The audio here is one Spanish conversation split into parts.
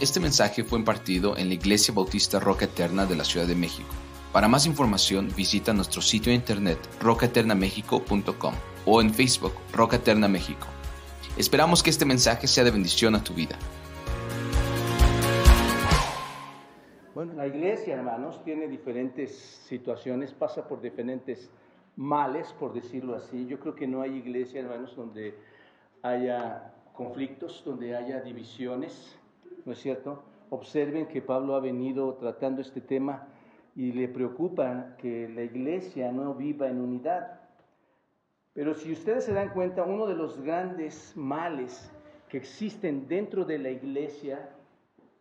Este mensaje fue impartido en la Iglesia Bautista Roca Eterna de la Ciudad de México. Para más información visita nuestro sitio de internet rocaeternamexico.com o en Facebook Roca Eterna México. Esperamos que este mensaje sea de bendición a tu vida. Bueno, la iglesia, hermanos, tiene diferentes situaciones, pasa por diferentes males, por decirlo así. Yo creo que no hay iglesia, hermanos, donde haya conflictos, donde haya divisiones, ¿no es cierto? Observen que Pablo ha venido tratando este tema y le preocupa que la iglesia no viva en unidad. Pero si ustedes se dan cuenta, uno de los grandes males que existen dentro de la iglesia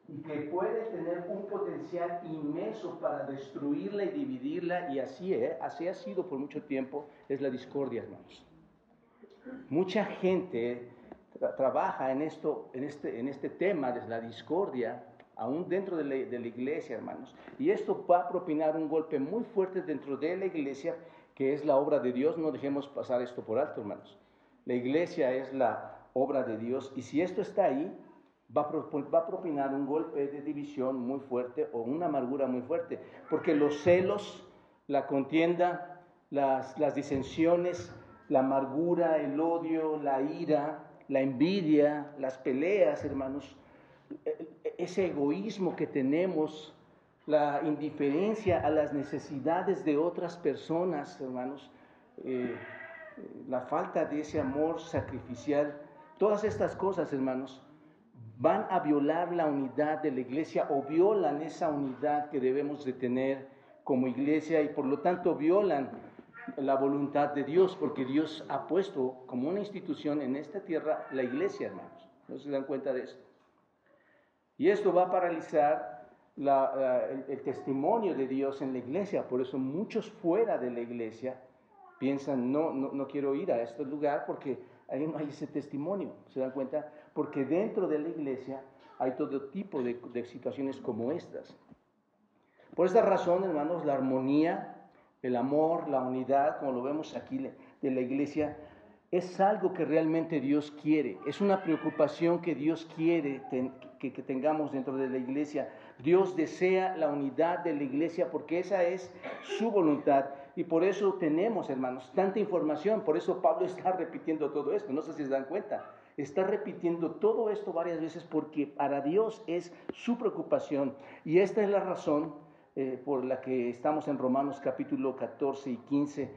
y que puede tener un potencial inmenso para destruirla y dividirla, y así, ¿eh? así ha sido por mucho tiempo, es la discordia, hermanos. Mucha gente trabaja en, esto, en, este, en este tema de la discordia, aún dentro de la, iglesia, hermanos. Y esto va a propinar un golpe muy fuerte dentro de la iglesia, que es la obra de Dios. No dejemos pasar esto por alto, hermanos. La iglesia es la obra de Dios y si esto está ahí, va a, va a propinar un golpe de división muy fuerte o una amargura muy fuerte, porque los celos, la contienda, las, las disensiones, la amargura, el odio, la ira, la envidia, las peleas, hermanos, e, e, ese egoísmo que tenemos, la indiferencia a las necesidades de otras personas, hermanos, eh, la falta de ese amor sacrificial, todas estas cosas, hermanos, van a violar la unidad de la iglesia o violan esa unidad que debemos de tener como iglesia y por lo tanto violan la voluntad de Dios, porque Dios ha puesto como una institución en esta tierra la iglesia, hermanos. ¿No se dan cuenta de esto? Y esto va a paralizar el, testimonio de Dios en la iglesia. Por eso muchos fuera de la iglesia piensan, no, no, quiero ir a este lugar porque ahí no hay ese testimonio. ¿Se dan cuenta? Porque dentro de la iglesia hay todo tipo de, de situaciones como estas. Por esta razón, hermanos, la armonía el amor, la unidad, como lo vemos aquí de la iglesia, es algo que realmente Dios quiere, es una preocupación que Dios quiere que, tengamos dentro de la iglesia. Dios desea la unidad de la iglesia porque esa es su voluntad y por eso tenemos, hermanos, tanta información, por eso Pablo está repitiendo todo esto, no sé si se dan cuenta, está repitiendo todo esto varias veces porque para Dios es su preocupación y esta es la razón eh, por la que estamos en Romanos capítulo 14 y 15,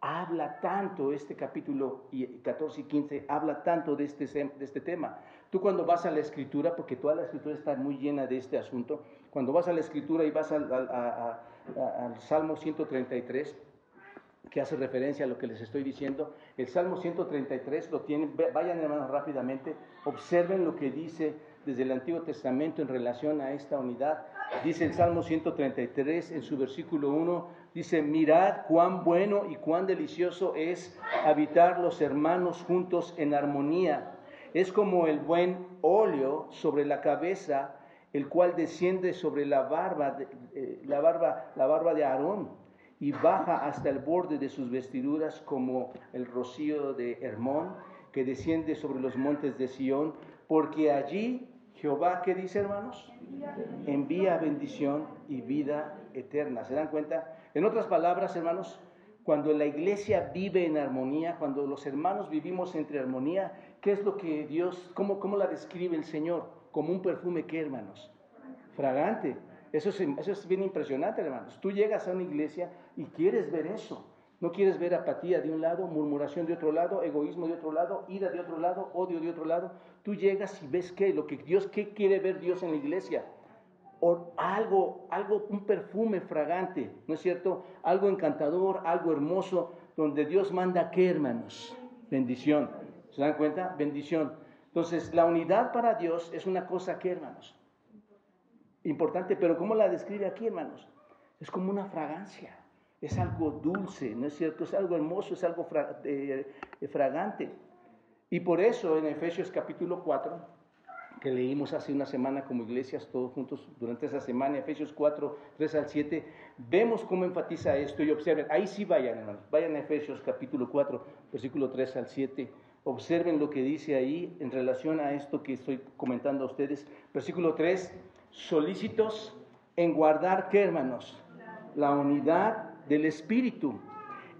habla tanto, este capítulo 14 y 15 habla tanto de este, de este tema. Tú cuando vas a la escritura, porque toda la escritura está muy llena de este asunto, cuando vas a la escritura y vas al, al Salmo 133, que hace referencia a lo que les estoy diciendo. El Salmo 133 lo tienen, vayan hermanos rápidamente, observen lo que dice desde el Antiguo Testamento en relación a esta unidad. Dice el Salmo 133 en su versículo 1, dice, mirad cuán bueno y cuán delicioso es habitar los hermanos juntos en armonía. Es como el buen óleo sobre la cabeza, el cual desciende sobre la barba, eh, la barba, la barba de Aarón y baja hasta el borde de sus vestiduras como el rocío de Hermón que desciende sobre los montes de Sión, porque allí Jehová, ¿qué dice hermanos? Envía bendición y vida eterna. ¿Se dan cuenta? En otras palabras, hermanos, cuando la iglesia vive en armonía, cuando los hermanos vivimos entre armonía, ¿qué es lo que Dios, cómo, cómo la describe el Señor? Como un perfume, ¿qué hermanos? Fragante. Eso es, eso es bien impresionante, hermanos. Tú llegas a una iglesia y quieres ver eso. No quieres ver apatía de un lado, murmuración de otro lado, egoísmo de otro lado, ira de otro lado, odio de otro lado. Tú llegas y ves qué, lo que Dios, qué quiere ver Dios en la iglesia. O algo, algo, un perfume fragante, ¿no es cierto? Algo encantador, algo hermoso, donde Dios manda qué, hermanos? Bendición. ¿Se dan cuenta? Bendición. Entonces, la unidad para Dios es una cosa que, hermanos, importante, pero ¿cómo la describe aquí, hermanos? Es como una fragancia es algo dulce, ¿no es cierto? Es algo hermoso, es algo eh, fragante. Y por eso en Efesios capítulo 4, que leímos hace una semana como iglesias, todos juntos durante esa semana, Efesios 4, 3 al 7, vemos cómo enfatiza esto y observen, ahí sí vayan hermanos, vayan a Efesios capítulo 4, versículo 3 al 7, Observen lo que dice ahí en relación a esto que estoy comentando a ustedes. Versículo 3, solícitos en guardar, ¿qué hermanos? La unidad del Espíritu,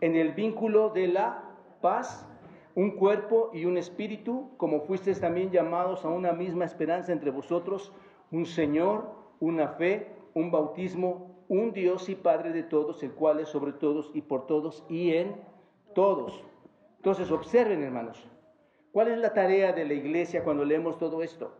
en el vínculo de la paz, un cuerpo y un espíritu, como fuisteis también llamados a una misma esperanza entre vosotros, un Señor, una fe, un bautismo, un Dios y Padre de todos, el cual es sobre todos y por todos y en todos. Entonces, observen, hermanos, ¿cuál es la tarea de la iglesia cuando leemos todo esto?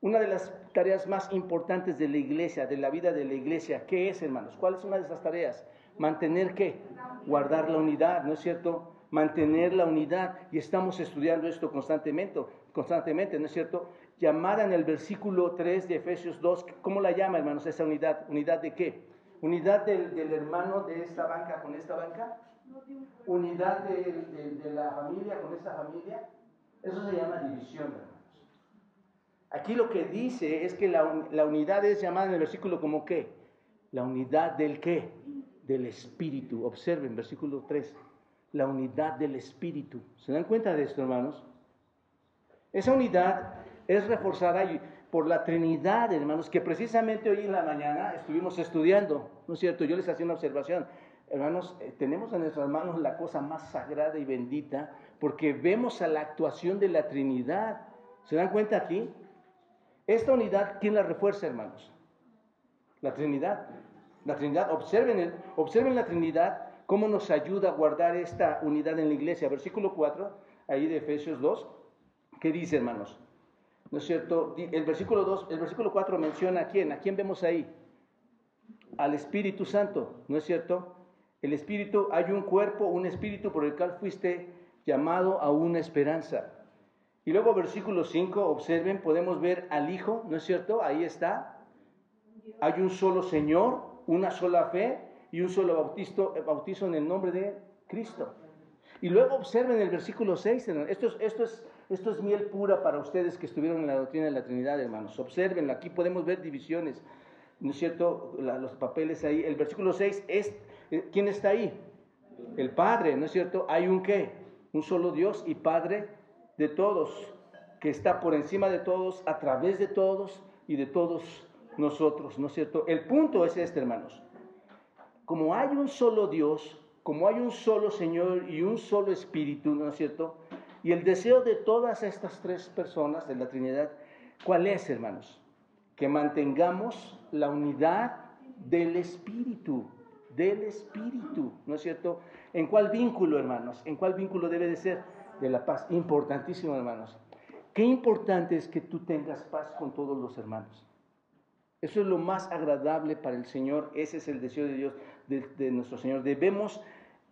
Una de las tareas más importantes de la iglesia, de la vida de la iglesia, ¿qué es, hermanos? ¿Cuál es una de esas tareas? Mantener qué? Guardar la unidad, ¿no es cierto? Mantener la unidad. Y estamos estudiando esto constantemente, constantemente, ¿no es cierto? Llamada en el versículo 3 de Efesios 2, ¿cómo la llama, hermanos, esa unidad? ¿Unidad de qué? ¿Unidad del, del hermano de esta banca con esta banca? ¿Unidad de, de la familia con esta familia? Eso se llama división, hermanos. Aquí lo que dice es que la, la, unidad es llamada en el versículo como qué? La unidad del qué? Del espíritu. Observen, versículo 3. La unidad del espíritu. ¿Se dan cuenta de esto, hermanos? Esa unidad es reforzada por la Trinidad, hermanos, que precisamente hoy en la mañana estuvimos estudiando, ¿no es cierto? Yo les hacía una observación. Hermanos, eh, tenemos en nuestras manos la cosa más sagrada y bendita porque vemos a la actuación de la Trinidad. ¿Se dan cuenta aquí? Esta unidad, ¿quién la refuerza, hermanos? La Trinidad. La Trinidad, observen, observen la Trinidad, cómo nos ayuda a guardar esta unidad en la iglesia. Versículo 4, ahí de Efesios 2, ¿qué dice, hermanos? ¿No es cierto? El versículo 2, el versículo 4 menciona a quién, ¿a quién vemos ahí? Al Espíritu Santo, ¿no es cierto? El Espíritu, hay un cuerpo, un Espíritu por el cual fuiste llamado a una esperanza. Y luego versículo 5, observen, podemos ver al Hijo, ¿no es cierto? Ahí está. Hay un solo Señor, una sola fe y un solo bautizo, bautizo en el nombre de Cristo. Y luego observen el versículo 6, esto es, esto, es, esto es miel pura para ustedes que estuvieron en la doctrina de la Trinidad, hermanos. Observen, aquí podemos ver divisiones, ¿no es cierto? los papeles ahí. El versículo 6 es, eh, ¿quién está ahí? El Padre, ¿no es cierto? Hay un qué? Un solo Dios y Padre de todos, que está por encima de todos, a través de todos y de todos nosotros, ¿no es cierto? El punto es este, hermanos. Como hay un solo Dios, como hay un solo Señor y un solo Espíritu, ¿no es cierto? Y el deseo de todas estas tres personas de la Trinidad, ¿cuál es, hermanos? Que mantengamos la unidad del Espíritu, del Espíritu, ¿no es cierto? ¿En cuál vínculo, hermanos? ¿En cuál vínculo debe de ser? de la paz. Importantísimo, hermanos. Qué importante es que tú tengas paz con todos los hermanos. Eso es lo más agradable para el Señor. Ese es el deseo de Dios, de, nuestro Señor. Debemos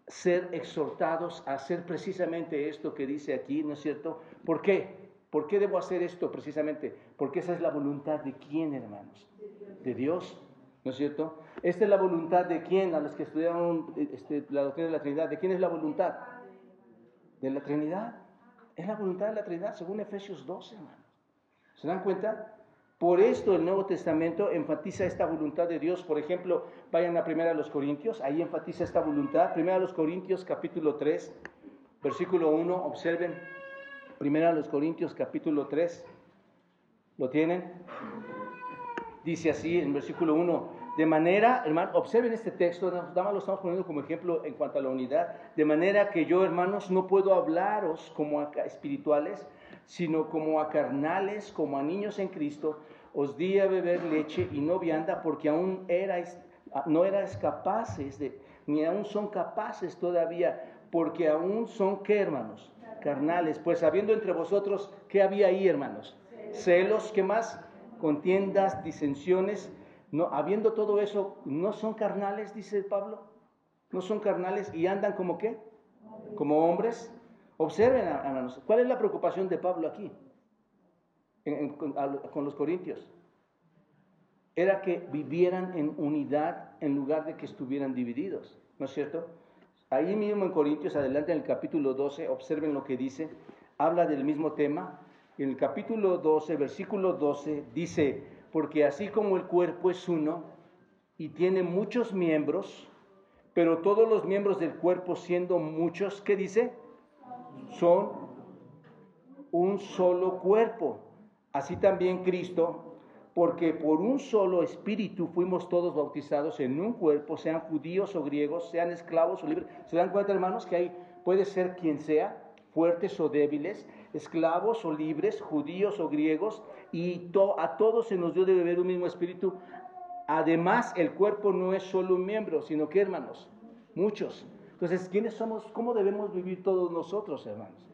ser exhortados a hacer precisamente esto que dice aquí, ¿no es cierto? ¿Por qué? ¿Por qué debo hacer esto precisamente? Porque esa es la voluntad de quién, hermanos? De Dios, ¿no es cierto? Esta es la voluntad de quién, a los que estudiaron este, la doctrina de la Trinidad. ¿De quién es la voluntad? de la Trinidad. Es la voluntad de la Trinidad, según Efesios 12, hermanos. ¿Se dan cuenta? Por esto el Nuevo Testamento enfatiza esta voluntad de Dios. Por ejemplo, vayan a primera a los Corintios, ahí enfatiza esta voluntad. Primera a los Corintios, capítulo 3, versículo 1, observen. Primera a los Corintios, capítulo 3. ¿Lo tienen? Dice así en versículo 1, de manera, hermano, observen este texto, nada más lo estamos poniendo como ejemplo en cuanto a la unidad. De manera que yo, hermanos, no puedo hablaros como espirituales, sino como a carnales, como a niños en Cristo. Os di a beber leche y no vianda porque aún erais, no erais capaces de, ni aún son capaces todavía, porque aún son, ¿qué hermanos? Carnales. Pues habiendo entre vosotros, ¿qué había ahí, hermanos? Celos, ¿qué más? Contiendas, disensiones no, habiendo todo eso, ¿no son carnales, dice Pablo? ¿No son carnales y andan como qué? Como hombres. Observen, hermanos, ¿cuál es la preocupación de Pablo aquí? con los corintios. Era que vivieran en unidad en lugar de que estuvieran divididos, ¿no es cierto? Ahí mismo en Corintios, adelante en el capítulo 12, observen lo que dice, habla del mismo tema. En el capítulo 12, versículo 12, dice, porque así como el cuerpo es uno y tiene muchos miembros, pero todos los miembros del cuerpo siendo muchos, ¿qué dice? Son un solo cuerpo. Así también Cristo, porque por un solo espíritu fuimos todos bautizados en un cuerpo, sean judíos o griegos, sean esclavos o libres. ¿Se dan cuenta, hermanos, que hay, puede ser quien sea, fuertes o débiles, esclavos o libres, judíos o griegos, y a todos se nos dio de beber un mismo espíritu. Además, el cuerpo no es solo un miembro, sino que, hermanos, muchos. Entonces, ¿quiénes somos? ¿Cómo debemos vivir todos nosotros, hermanos?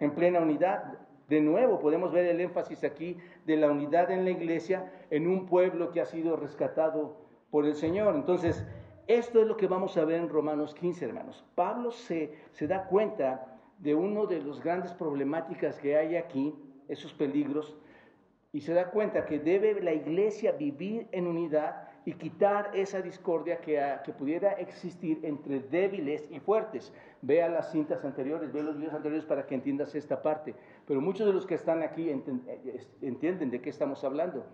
En plena unidad. De nuevo, podemos ver el énfasis aquí de la unidad en la iglesia, en un pueblo que ha sido rescatado por el Señor. Entonces, esto es lo que vamos a ver en Romanos 15, hermanos. Pablo se, se da cuenta de uno de las grandes problemáticas que hay aquí, esos peligros, y se da cuenta que debe la iglesia vivir en unidad y quitar esa discordia que, que pudiera existir entre débiles y fuertes. Vea las cintas anteriores, vea los videos anteriores para que entiendas esta parte. Pero muchos de los que están aquí eh, entienden de qué estamos hablando.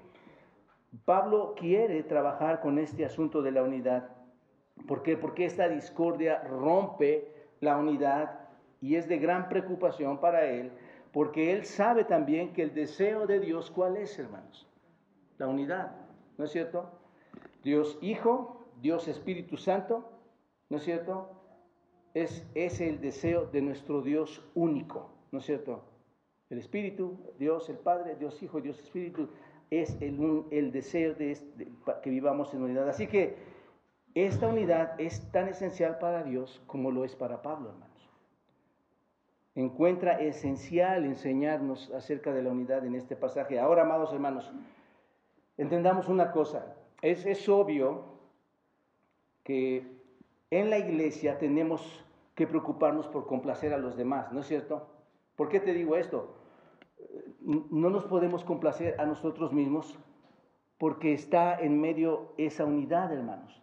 Pablo quiere trabajar con este asunto de la unidad. ¿Por qué? Porque esta discordia rompe la unidad y es de gran preocupación para él porque Él sabe también que el deseo de Dios, ¿cuál es, hermanos? La unidad, ¿no es cierto? Dios Hijo, Dios Espíritu Santo, ¿no es cierto? Es, es el deseo de nuestro Dios único, ¿no es cierto? El Espíritu, Dios el Padre, Dios Hijo, Dios Espíritu, es el, el deseo de, de, que vivamos en unidad. Así que esta unidad es tan esencial para Dios como lo es para Pablo, hermano encuentra esencial enseñarnos acerca de la unidad en este pasaje. Ahora, amados hermanos, entendamos una cosa. Es, obvio que en la iglesia tenemos que preocuparnos por complacer a los demás, ¿no es cierto? ¿Por qué te digo esto? No nos podemos complacer a nosotros mismos porque está en medio esa unidad, hermanos.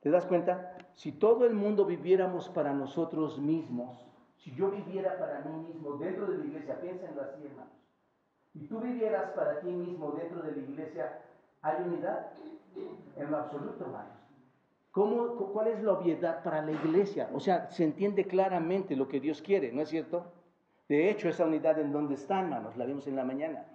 ¿Te das cuenta? Si todo el mundo viviéramos para nosotros mismos, si yo viviera para mí mismo dentro de la iglesia, piénsenlo así, hermanos, y tú vivieras para ti mismo dentro de la iglesia, ¿hay unidad? En lo absoluto. ¿Cómo, ¿Cuál es la obviedad para la iglesia? O sea, se entiende claramente lo que Dios quiere, ¿no es cierto? De hecho, esa unidad en donde está, hermanos, la vimos en la mañana,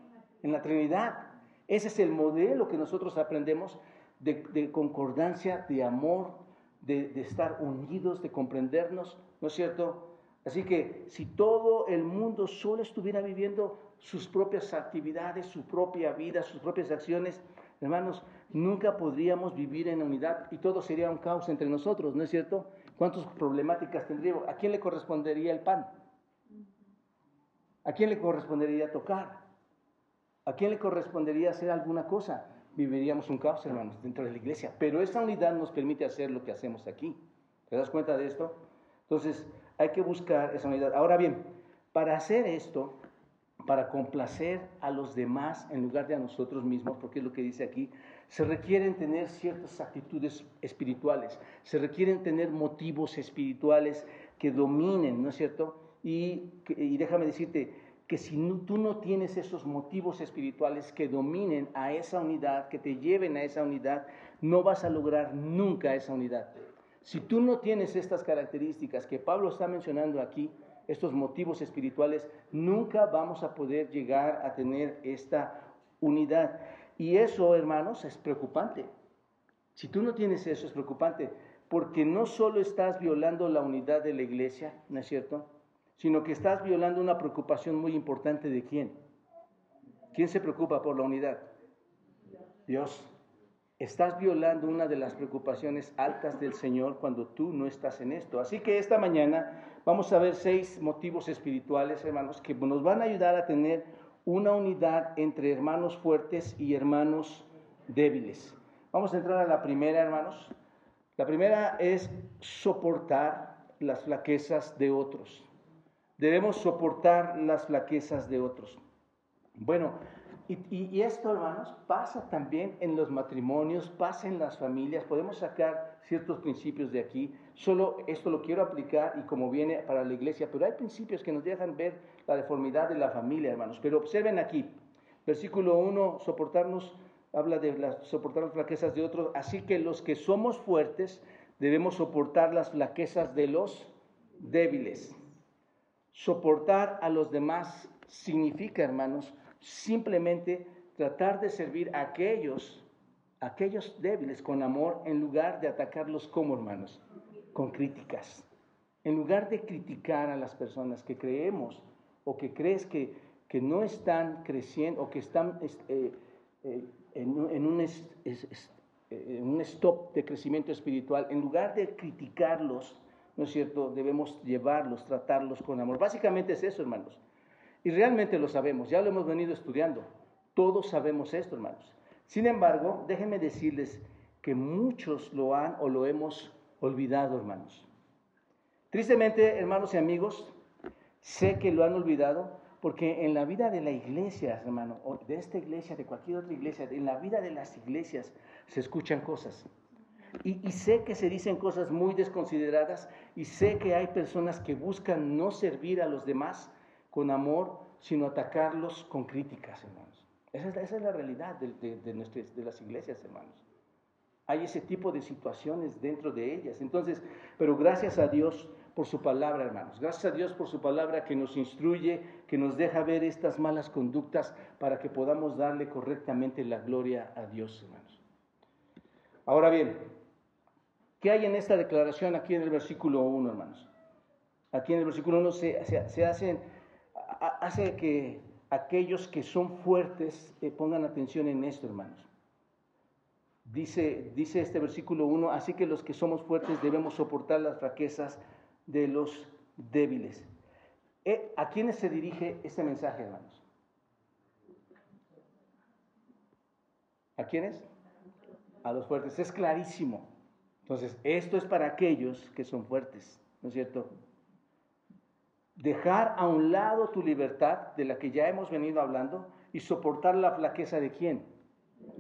en la Trinidad. Ese es el modelo que nosotros aprendemos de, concordancia, de amor, de, de, estar unidos, de comprendernos, ¿no es cierto? Así que si todo el mundo solo estuviera viviendo sus propias actividades, su propia vida, sus propias acciones, hermanos, nunca podríamos vivir en unidad y todo sería un caos entre nosotros, ¿no es cierto? ¿Cuántas problemáticas tendríamos? ¿A quién le correspondería el pan? ¿A quién le correspondería tocar? ¿A quién le correspondería hacer alguna cosa? Viviríamos un caos, hermanos, dentro de la iglesia. Pero esa unidad nos permite hacer lo que hacemos aquí. ¿Te das cuenta de esto? Entonces, hay que buscar esa unidad. Ahora bien, para hacer esto, para complacer a los demás en lugar de a nosotros mismos, porque es lo que dice aquí, se requieren tener ciertas actitudes espirituales, se requieren tener motivos espirituales que dominen, ¿no es cierto? Y, y déjame decirte que si tú no tienes esos motivos espirituales que dominen a esa unidad, que te lleven a esa unidad, no vas a lograr nunca esa unidad. Si tú no tienes estas características que Pablo está mencionando aquí, estos motivos espirituales, nunca vamos a poder llegar a tener esta unidad. Y eso, hermanos, es preocupante. Si tú no tienes eso, es preocupante, porque no solo estás violando la unidad de la iglesia, ¿no es cierto? Sino que estás violando una preocupación muy importante de quién. ¿Quién se preocupa por la unidad? Dios. Estás violando una de las preocupaciones altas del Señor cuando tú no estás en esto. Así que esta mañana vamos a ver seis motivos espirituales, hermanos, que nos van a ayudar a tener una unidad entre hermanos fuertes y hermanos débiles. Vamos a entrar a la primera, hermanos. La primera es soportar las flaquezas de otros. Debemos soportar las flaquezas de otros. Bueno, y, esto, hermanos, pasa también en los matrimonios, pasa en las familias. Podemos sacar ciertos principios de aquí. Solo esto lo quiero aplicar y como viene para la iglesia, pero hay principios que nos dejan ver la deformidad de la familia, hermanos. Pero observen aquí, versículo 1, soportarnos, habla de soportar las flaquezas de otros. Así que los que somos fuertes debemos soportar las flaquezas de los débiles. Soportar a los demás significa, hermanos, simplemente tratar de servir a aquellos, aquellos débiles con amor en lugar de atacarlos como hermanos, con críticas. En lugar de criticar a las personas que creemos o que crees que, que no están creciendo o que están eh, eh, en, un, en un stop de crecimiento espiritual, en lugar de criticarlos, ¿no es cierto? Debemos llevarlos, tratarlos con amor. Básicamente es eso, hermanos. Y realmente lo sabemos, ya lo hemos venido estudiando. Todos sabemos esto, hermanos. Sin embargo, déjenme decirles que muchos lo han o lo hemos olvidado, hermanos. Tristemente, hermanos y amigos, sé que lo han olvidado porque en la vida de la iglesia, hermano, de esta iglesia, de cualquier otra iglesia, en la vida de las iglesias se escuchan cosas. Y, sé que se dicen cosas muy desconsideradas y sé que hay personas que buscan no servir a los demás con amor, sino atacarlos con críticas, hermanos. Esa es, la realidad de las iglesias, hermanos. Hay ese tipo de situaciones dentro de ellas. Entonces, pero gracias a Dios por su palabra, hermanos. Gracias a Dios por su palabra que nos instruye, que nos deja ver estas malas conductas para que podamos darle correctamente la gloria a Dios, hermanos. Ahora bien, ¿qué hay en esta declaración aquí en el versículo 1, hermanos? Aquí en el versículo 1 se, hacen, hace que aquellos que son fuertes eh, pongan atención en esto, hermanos. Dice, este versículo 1, así que los que somos fuertes debemos soportar las fraquezas de los débiles. Eh, ¿A quiénes se dirige este mensaje, hermanos? ¿A quiénes? A los fuertes. Es clarísimo. Entonces, esto es para aquellos que son fuertes, ¿no es cierto? dejar a un lado tu libertad, de la que ya hemos venido hablando, y soportar la flaqueza de quién?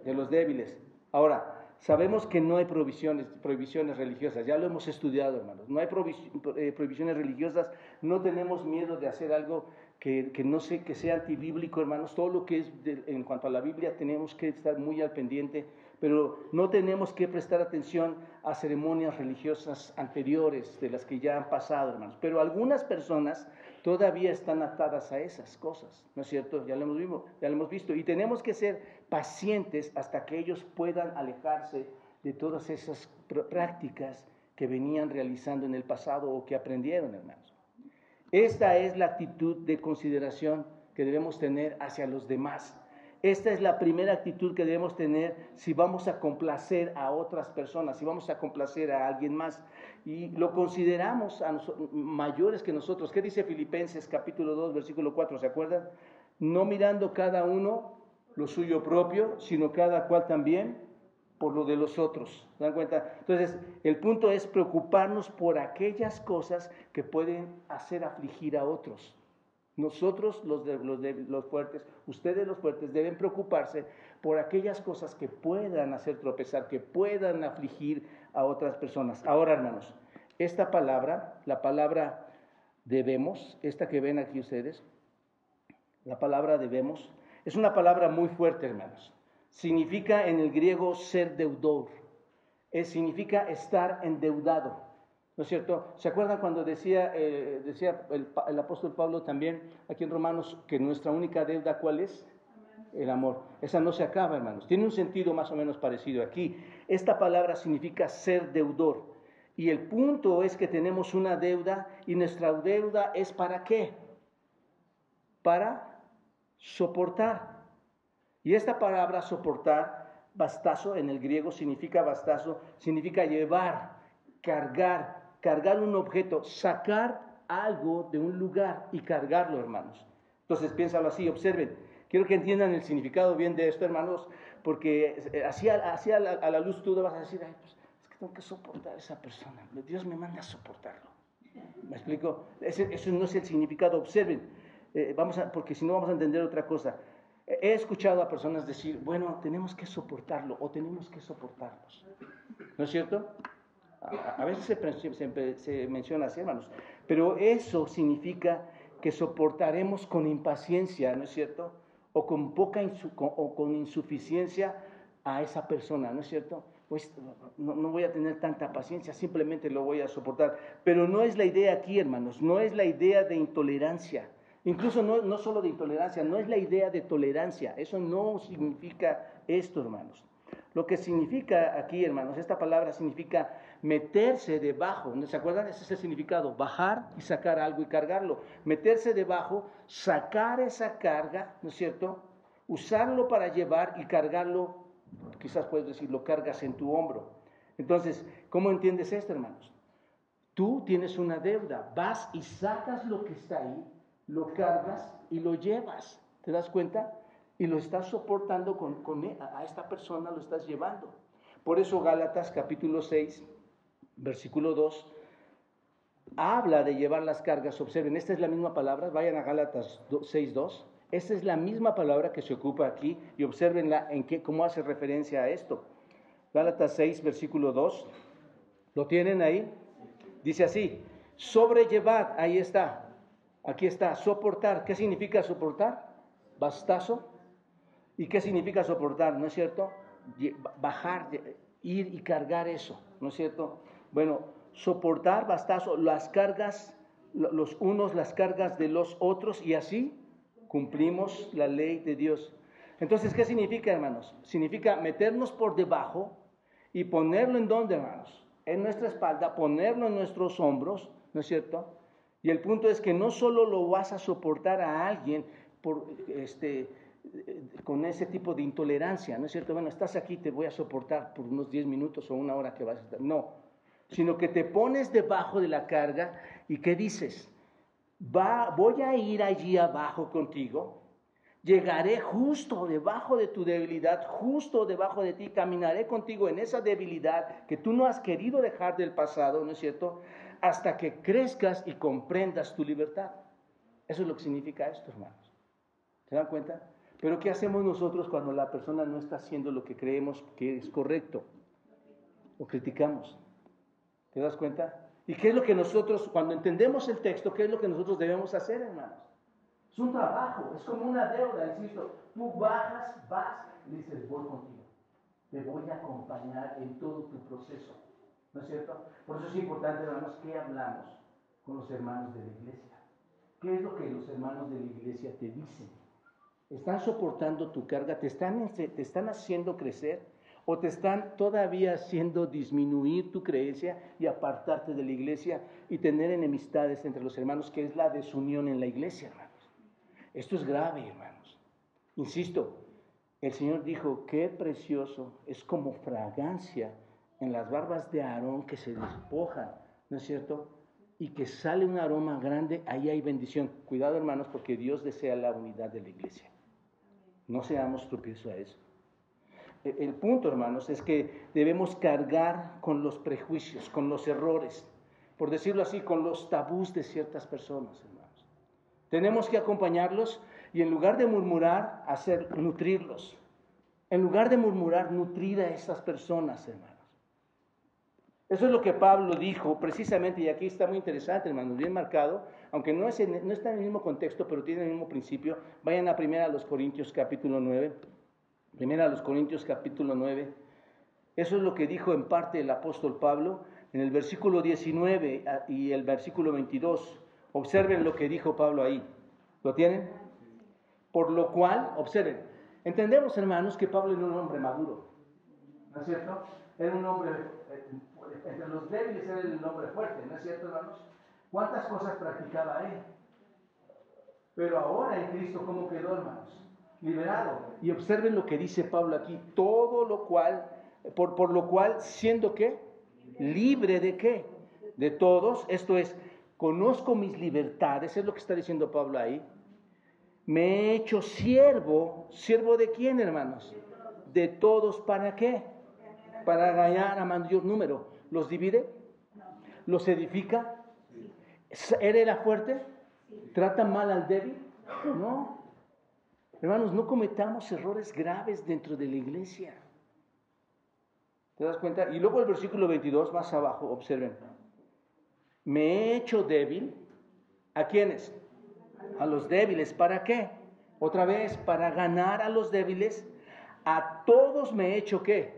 De los débiles. Ahora, sabemos que no hay prohibiciones religiosas, ya lo hemos estudiado, hermanos. No hay eh, prohibiciones religiosas, no tenemos miedo de hacer algo que, no sé, que sea antibíblico, hermanos. Todo lo que es en cuanto a la Biblia tenemos que estar muy al pendiente pero no tenemos que prestar atención a ceremonias religiosas anteriores de las que ya han pasado, hermanos. Pero algunas personas todavía están atadas a esas cosas, ¿no es cierto? Ya lo hemos visto, ya lo hemos visto. Y tenemos que ser pacientes hasta que ellos puedan alejarse de todas esas prácticas que venían realizando en el pasado o que aprendieron, hermanos. Esta es la actitud de consideración que debemos tener hacia los demás esta es la primera actitud que debemos tener si vamos a complacer a otras personas, si vamos a complacer a alguien más. Y lo consideramos a mayores que nosotros. ¿Qué dice Filipenses capítulo 2, versículo 4? ¿Se acuerdan? No mirando cada uno lo suyo propio, sino cada cual también por lo de los otros. ¿Se dan cuenta? Entonces, el punto es preocuparnos por aquellas cosas que pueden hacer afligir a otros. Nosotros, los, los, de, los fuertes, ustedes los fuertes, deben preocuparse por aquellas cosas que puedan hacer tropezar, que puedan afligir a otras personas. Ahora, hermanos, esta palabra, la palabra debemos, esta que ven aquí ustedes, la palabra debemos, es una palabra muy fuerte, hermanos. Significa en el griego ser deudor, es, significa estar endeudado. ¿No es cierto? ¿Se acuerdan cuando decía, eh, decía el, apóstol Pablo también aquí en Romanos que nuestra única deuda, ¿cuál es? El amor. Esa no se acaba, hermanos. Tiene un sentido más o menos parecido aquí. Esta palabra significa ser deudor. Y el punto es que tenemos una deuda y nuestra deuda es para qué? Para soportar. Y esta palabra soportar, bastazo en el griego significa bastazo, significa llevar, cargar, cargar un objeto, sacar algo de un lugar y cargarlo, hermanos. Entonces, piénsalo así, observen. Quiero que entiendan el significado bien de esto, hermanos, porque eh, así, a, la, luz tú vas a decir, Ay, pues, es que tengo que soportar a esa persona. Dios me manda a soportarlo. ¿Me explico? Eso no es el significado. Observen, eh, vamos a, porque si no vamos a entender otra cosa. He escuchado a personas decir, bueno, tenemos que soportarlo o tenemos que soportarlos. ¿No es cierto? A, veces se, menciona así, hermanos. Pero eso significa que soportaremos con impaciencia, ¿no es cierto? O con poca o con insuficiencia a esa persona, ¿no es cierto? Pues no, no, voy a tener tanta paciencia, simplemente lo voy a soportar. Pero no es la idea aquí, hermanos, no es la idea de intolerancia, Incluso no, no solo de intolerancia, no es la idea de tolerancia. Eso no significa esto, hermanos. Lo que significa aquí, hermanos, esta palabra significa meterse debajo. ¿No se acuerdan? Ese es el significado. Bajar y sacar algo y cargarlo. Meterse debajo, sacar esa carga, ¿no es cierto? Usarlo para llevar y cargarlo. Quizás puedes decir, lo cargas en tu hombro. Entonces, ¿cómo entiendes esto, hermanos? Tú tienes una deuda, vas y sacas lo que está ahí, lo cargas y lo llevas. ¿Te das cuenta? Y lo estás soportando con, con e, a esta persona, lo estás llevando. Por eso Gálatas capítulo 6, versículo 2, habla de llevar las cargas. Observen, esta es la misma palabra, vayan a Gálatas 6, 2. Esta es la misma palabra que se ocupa aquí y observenla en qué, cómo hace referencia a esto. Gálatas 6, versículo 2. ¿Lo tienen ahí? Dice así, sobrellevar, ahí está, aquí está, soportar. ¿Qué significa soportar? Bastazo. ¿Y qué significa soportar? ¿No es cierto? Bajar, ir y cargar eso, ¿no es cierto? Bueno, soportar bastazo, las cargas, los unos, las cargas de los otros y así cumplimos la ley de Dios. Entonces, ¿qué significa, hermanos? Significa meternos por debajo y ponerlo en donde, hermanos? En nuestra espalda, ponerlo en nuestros hombros, ¿no es cierto? Y el punto es que no solo lo vas a soportar a alguien por, este, con ese tipo de intolerancia, ¿no es cierto? Bueno, estás aquí, te voy a soportar por unos 10 minutos o una hora que vas a estar. No, sino que te pones debajo de la carga y ¿qué dices? Va, voy a ir allí abajo contigo, llegaré justo debajo de tu debilidad, justo debajo de ti, caminaré contigo en esa debilidad que tú no has querido dejar del pasado, ¿no es cierto? Hasta que crezcas y comprendas tu libertad. Eso es lo que significa esto, hermanos. ¿Se dan cuenta? Pero ¿qué hacemos nosotros cuando la persona no está haciendo lo que creemos que es correcto? Lo criticamos. ¿Te das cuenta? ¿Y qué es lo que nosotros, cuando entendemos el texto, qué es lo que nosotros debemos hacer, hermanos? Es un trabajo, es como una deuda, insisto. Tú bajas, vas y dices, voy contigo. Te voy a acompañar en todo tu proceso. ¿No es cierto? Por eso es importante, hermanos, que hablamos con los hermanos de la iglesia. ¿Qué es lo que los hermanos de la iglesia te dicen? ¿Están soportando tu carga? ¿Te están, te están haciendo crecer? ¿O te están todavía haciendo disminuir tu creencia y apartarte de la iglesia y tener enemistades entre los hermanos, que es la desunión en la iglesia, hermanos? Esto es grave, hermanos. Insisto, el Señor dijo, qué precioso, es como fragancia en las barbas de Aarón que se despojan, ¿no es cierto? Y que sale un aroma grande, ahí hay bendición. Cuidado, hermanos, porque Dios desea la unidad de la iglesia. No seamos tropiezos a eso. E, el punto, hermanos, es que debemos cargar con los prejuicios, con los errores, por decirlo así, con los tabús de ciertas personas, hermanos. Tenemos que acompañarlos y en lugar de murmurar, hacer nutrirlos. En lugar de murmurar, nutrir a esas personas, hermanos. Eso es lo que Pablo dijo precisamente, y aquí está muy interesante, hermanos, bien marcado, aunque no, es no está en el mismo contexto, pero tiene el mismo principio. Vayan a primera a los Corintios capítulo 9. Primera a los Corintios capítulo 9. Eso es lo que dijo en parte el apóstol Pablo en el versículo 19 y el versículo 22. Observen lo que dijo Pablo ahí. ¿Lo tienen? Por lo cual, observen, entendemos hermanos que Pablo era un hombre maduro. ¿No es cierto? Era un hombre eh, entre los débiles era el hombre fuerte, ¿no es cierto, hermanos? ¿Cuántas cosas practicaba él? Pero ahora en Cristo, ¿cómo quedó, hermanos? Liberado. Y observen lo que dice Pablo aquí, todo lo cual, por, por lo cual, siendo qué? Libre de qué? De todos, esto es, conozco mis libertades, es lo que está diciendo Pablo ahí. Me he hecho siervo, siervo de quién, hermanos? De todos, ¿para qué? Para ganar a mayor número. ¿Los divide? ¿Los edifica? ¿Él era fuerte? ¿Trata mal al débil? No. Hermanos, no cometamos errores graves dentro de la iglesia. ¿Te das cuenta? Y luego el versículo 22, más abajo, observen. Me he hecho débil. ¿A quiénes? A los débiles. ¿Para qué? Otra vez, para ganar a los débiles. A todos me he hecho qué?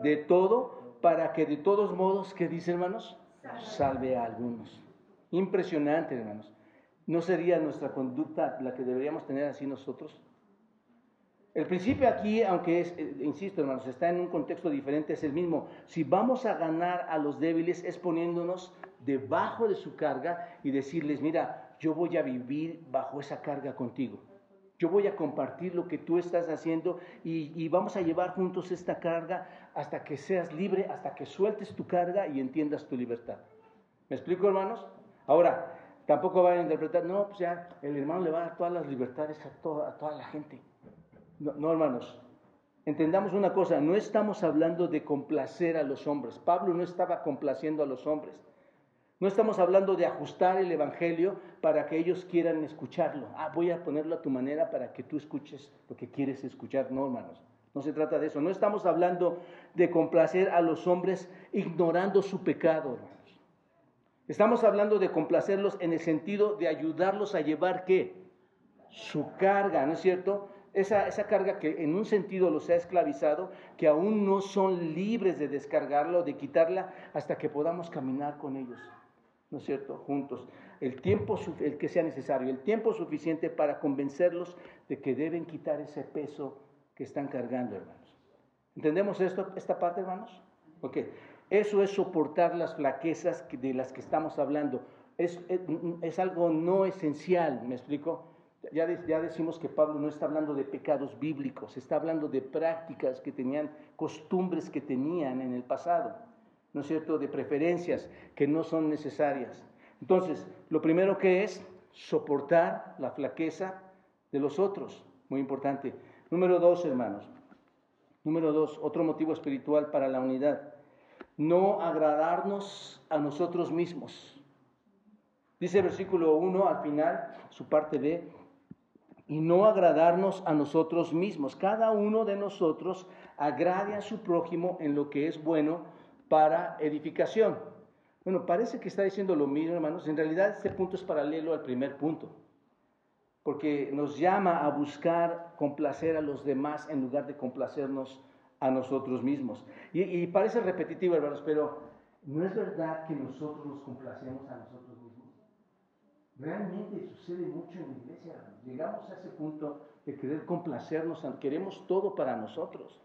De todo para que de todos modos, ¿qué dice hermanos? Salve a algunos. Impresionante, hermanos. ¿No sería nuestra conducta la que deberíamos tener así nosotros? El principio aquí, aunque es, eh, insisto hermanos, está en un contexto diferente, es el mismo. Si vamos a ganar a los débiles es poniéndonos debajo de su carga y decirles, mira, yo voy a vivir bajo esa carga contigo. Yo voy a compartir lo que tú estás haciendo y, vamos a llevar juntos esta carga hasta que seas libre, hasta que sueltes tu carga y entiendas tu libertad. ¿Me explico, hermanos? Ahora, tampoco van a interpretar, no, pues ya el hermano le va a dar todas las libertades a toda, a toda la gente. No, hermanos, entendamos una cosa, no estamos hablando de complacer a los hombres. Pablo no estaba complaciendo a los hombres. No estamos hablando de ajustar el Evangelio para que ellos quieran escucharlo. Ah, voy a ponerlo a tu manera para que tú escuches lo que quieres escuchar. No, hermanos, no se trata de eso. No estamos hablando de complacer a los hombres ignorando su pecado, hermanos. Estamos hablando de complacerlos en el sentido de ayudarlos a llevar qué? Su carga, ¿no es cierto? esa, carga que en un sentido los ha esclavizado, que aún no son libres de descargarla o de quitarla hasta que podamos caminar con ellos, ¿no es cierto? Juntos. El tiempo el que sea necesario, el tiempo suficiente para convencerlos de que deben quitar ese peso que están cargando, hermanos. ¿Entendemos esto, esta parte, hermanos? Ok. Eso es soportar las flaquezas de las que estamos hablando. Es, es, es algo no esencial, ¿me explico? Ya, decimos que Pablo no está hablando de pecados bíblicos, está hablando de prácticas que tenían, costumbres que tenían en el pasado, ¿no es cierto? De preferencias que no son necesarias. Entonces, lo primero que es soportar la flaqueza de los otros, muy importante. Número dos, hermanos. Número dos, otro motivo espiritual para la unidad. No agradarnos a nosotros mismos. Dice el versículo 1 al final, su parte B, y no agradarnos a nosotros mismos. Cada uno de nosotros agrade a su prójimo en lo que es bueno para edificación. Bueno, parece que está diciendo lo mismo, hermanos. En realidad este punto es paralelo al primer punto, porque nos llama a buscar complacer a los demás en lugar de complacernos a nosotros mismos. Y, parece repetitivo, hermanos, pero ¿no es verdad que nosotros nos complacemos a nosotros Realmente sucede mucho en la iglesia. Llegamos a ese punto de querer complacernos, queremos todo para nosotros.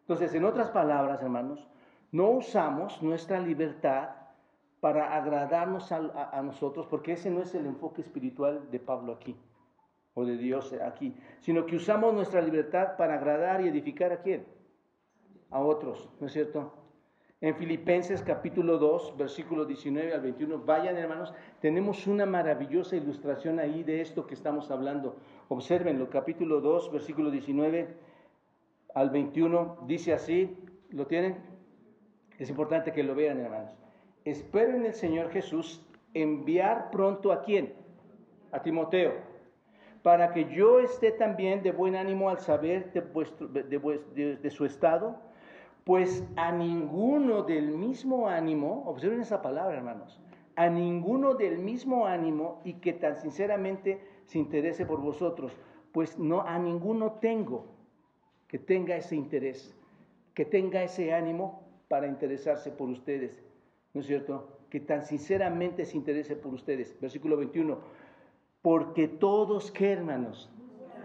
Entonces, en otras palabras, hermanos, no usamos nuestra libertad para agradarnos a, nosotros, porque ese no es el enfoque espiritual de Pablo aquí, o de Dios aquí, sino que usamos nuestra libertad para agradar y edificar a quién? A otros, ¿no es cierto? en Filipenses capítulo 2, versículo 19 al 21. Vayan hermanos, tenemos una maravillosa ilustración ahí de esto que estamos hablando. Observenlo, capítulo 2, versículo 19 al 21. Dice así, ¿lo tienen? Es importante que lo vean hermanos. Espero en el Señor Jesús enviar pronto a quién? A Timoteo, para que yo esté también de buen ánimo al saber de, vuestro, de su estado pues a ninguno del mismo ánimo, observen esa palabra hermanos, a ninguno del mismo ánimo y que tan sinceramente se interese por vosotros, pues no a ninguno tengo que tenga ese interés, que tenga ese ánimo para interesarse por ustedes, ¿no es cierto? Que tan sinceramente se interese por ustedes. Versículo 21, porque todos, ¿qué hermanos?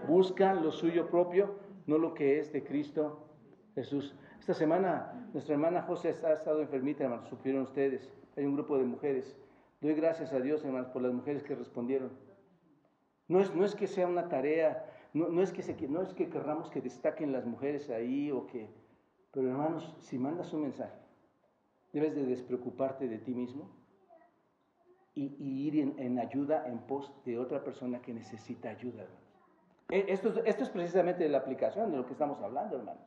Buscan lo suyo propio, no lo que es de Cristo Jesús. Esta semana nuestra hermana José ha estado enfermita, hermanos, supieron ustedes. Hay un grupo de mujeres. Doy gracias a Dios, hermanos, por las mujeres que respondieron. No es, no es que sea una tarea, no, es que se, no es que querramos que destaquen las mujeres ahí o que... Pero hermanos, si mandas un mensaje, debes de despreocuparte de ti mismo y, ir en, ayuda en pos de otra persona que necesita ayuda. E, esto, esto es precisamente la aplicación de lo que estamos hablando, hermanos.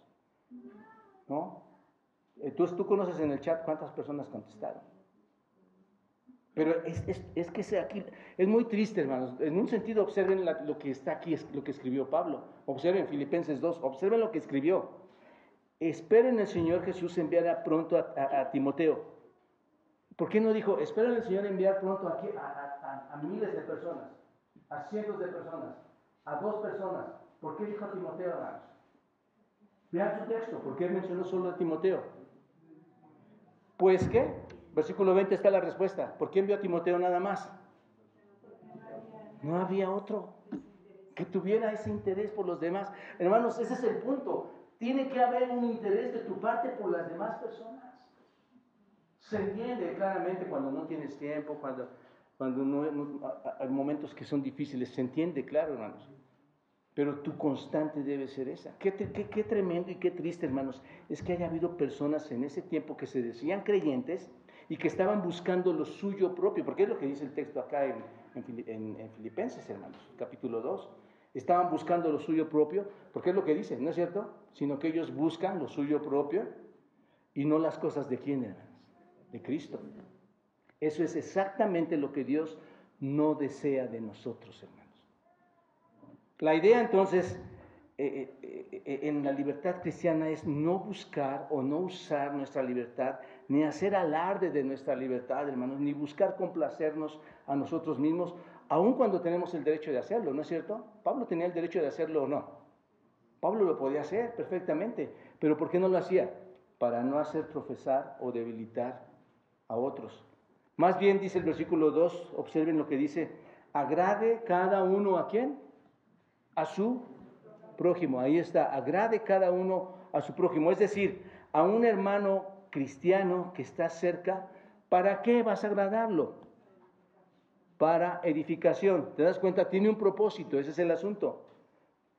¿no? Eh, tú, tú conoces en el chat cuántas personas contestaron. Pero es, es, es que sea aquí, es muy triste, hermanos. En un sentido, observen lo que está aquí, lo que escribió Pablo. Observen Filipenses 2, observen lo que escribió. Esperen el Señor Jesús enviará pronto a, Timoteo. ¿Por qué no dijo, esperen el Señor enviar pronto a, a, miles de personas, a cientos de personas, a dos personas? ¿Por qué dijo a Timoteo, hermanos? Vean su texto, ¿por qué mencionó solo a Timoteo? Pues qué, versículo 20 está la respuesta. ¿Por qué envió a Timoteo nada más? No había otro que tuviera ese interés por los demás. Hermanos, ese es el punto. Tiene que haber un interés de tu parte por las demás personas. Se entiende claramente cuando no tienes tiempo, cuando, cuando no, hay momentos que son difíciles. Se entiende, claro, hermanos. Pero tu constante debe ser esa. Qué, qué, qué, tremendo y qué triste, hermanos, es que haya habido personas en ese tiempo que se decían creyentes y que estaban buscando lo suyo propio, porque es lo que dice el texto acá en, en, Filipenses, hermanos, capítulo 2. Estaban buscando lo suyo propio, porque es lo que dice, ¿no es cierto? Sino que ellos buscan lo suyo propio y no las cosas de quién, hermanos, de Cristo. Eso es exactamente lo que Dios no desea de nosotros, hermanos. La idea entonces eh, eh, eh, en la libertad cristiana es no buscar o no usar nuestra libertad, ni hacer alarde de nuestra libertad, hermanos, ni buscar complacernos a nosotros mismos, aun cuando tenemos el derecho de hacerlo, ¿no es cierto? Pablo tenía el derecho de hacerlo o no. Pablo lo podía hacer perfectamente, pero ¿por qué no lo hacía? Para no hacer profesar o debilitar a otros. Más bien dice el versículo 2, observen lo que dice, agrade cada uno a quién? A su prójimo. Ahí está, agrade cada uno a su prójimo. Es decir, a un hermano cristiano que está cerca, ¿para qué vas a agradarlo? Para edificación. ¿Te das cuenta? Tiene un propósito, ese es el asunto.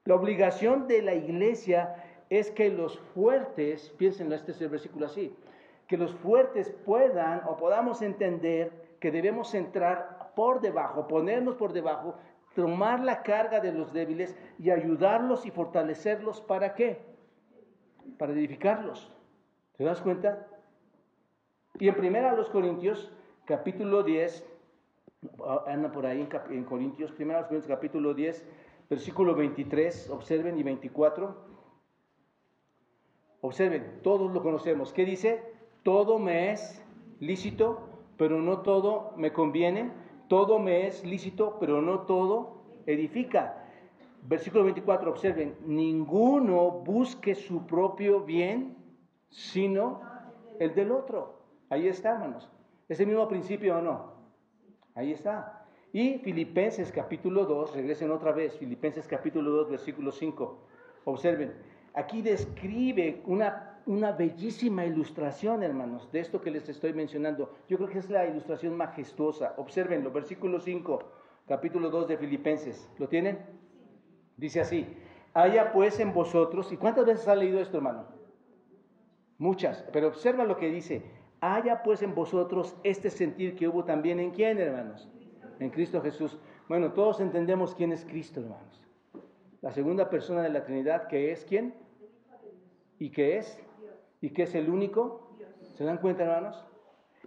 La obligación de la iglesia es que los fuertes, piénsenlo, este es el versículo así, que los fuertes puedan o podamos entender que debemos entrar por debajo, ponernos por debajo tomar la carga de los débiles y ayudarlos y fortalecerlos. ¿Para qué? Para edificarlos. ¿Te das cuenta? Y en primera los Corintios, capítulo 10, anda por ahí en, Corintios, primera los Corintios, capítulo 10, versículo 23, observen, y 24. Observen, todos lo conocemos. ¿Qué dice? Todo me es lícito, pero no todo me conviene todo me es lícito, pero no todo edifica. Versículo 24, observen, ninguno busque su propio bien, sino el del otro. Ahí está, hermanos. ¿Es el mismo principio o no? Ahí está. Y Filipenses capítulo 2, regresen otra vez, Filipenses capítulo 2, versículo 5. Observen, aquí describe una una bellísima ilustración, hermanos, de esto que les estoy mencionando. Yo creo que es la ilustración majestuosa. Observenlo, versículo 5, capítulo 2 de Filipenses. ¿Lo tienen? Dice así, haya pues en vosotros, ¿y cuántas veces ha leído esto, hermano? Muchas, pero observa lo que dice, haya pues en vosotros este sentir que hubo también en quién, hermanos? En Cristo Jesús. Bueno, todos entendemos quién es Cristo, hermanos. La segunda persona de la Trinidad, que es quién? ¿Y qué es? ¿Y qué es el único? ¿Se dan cuenta, hermanos?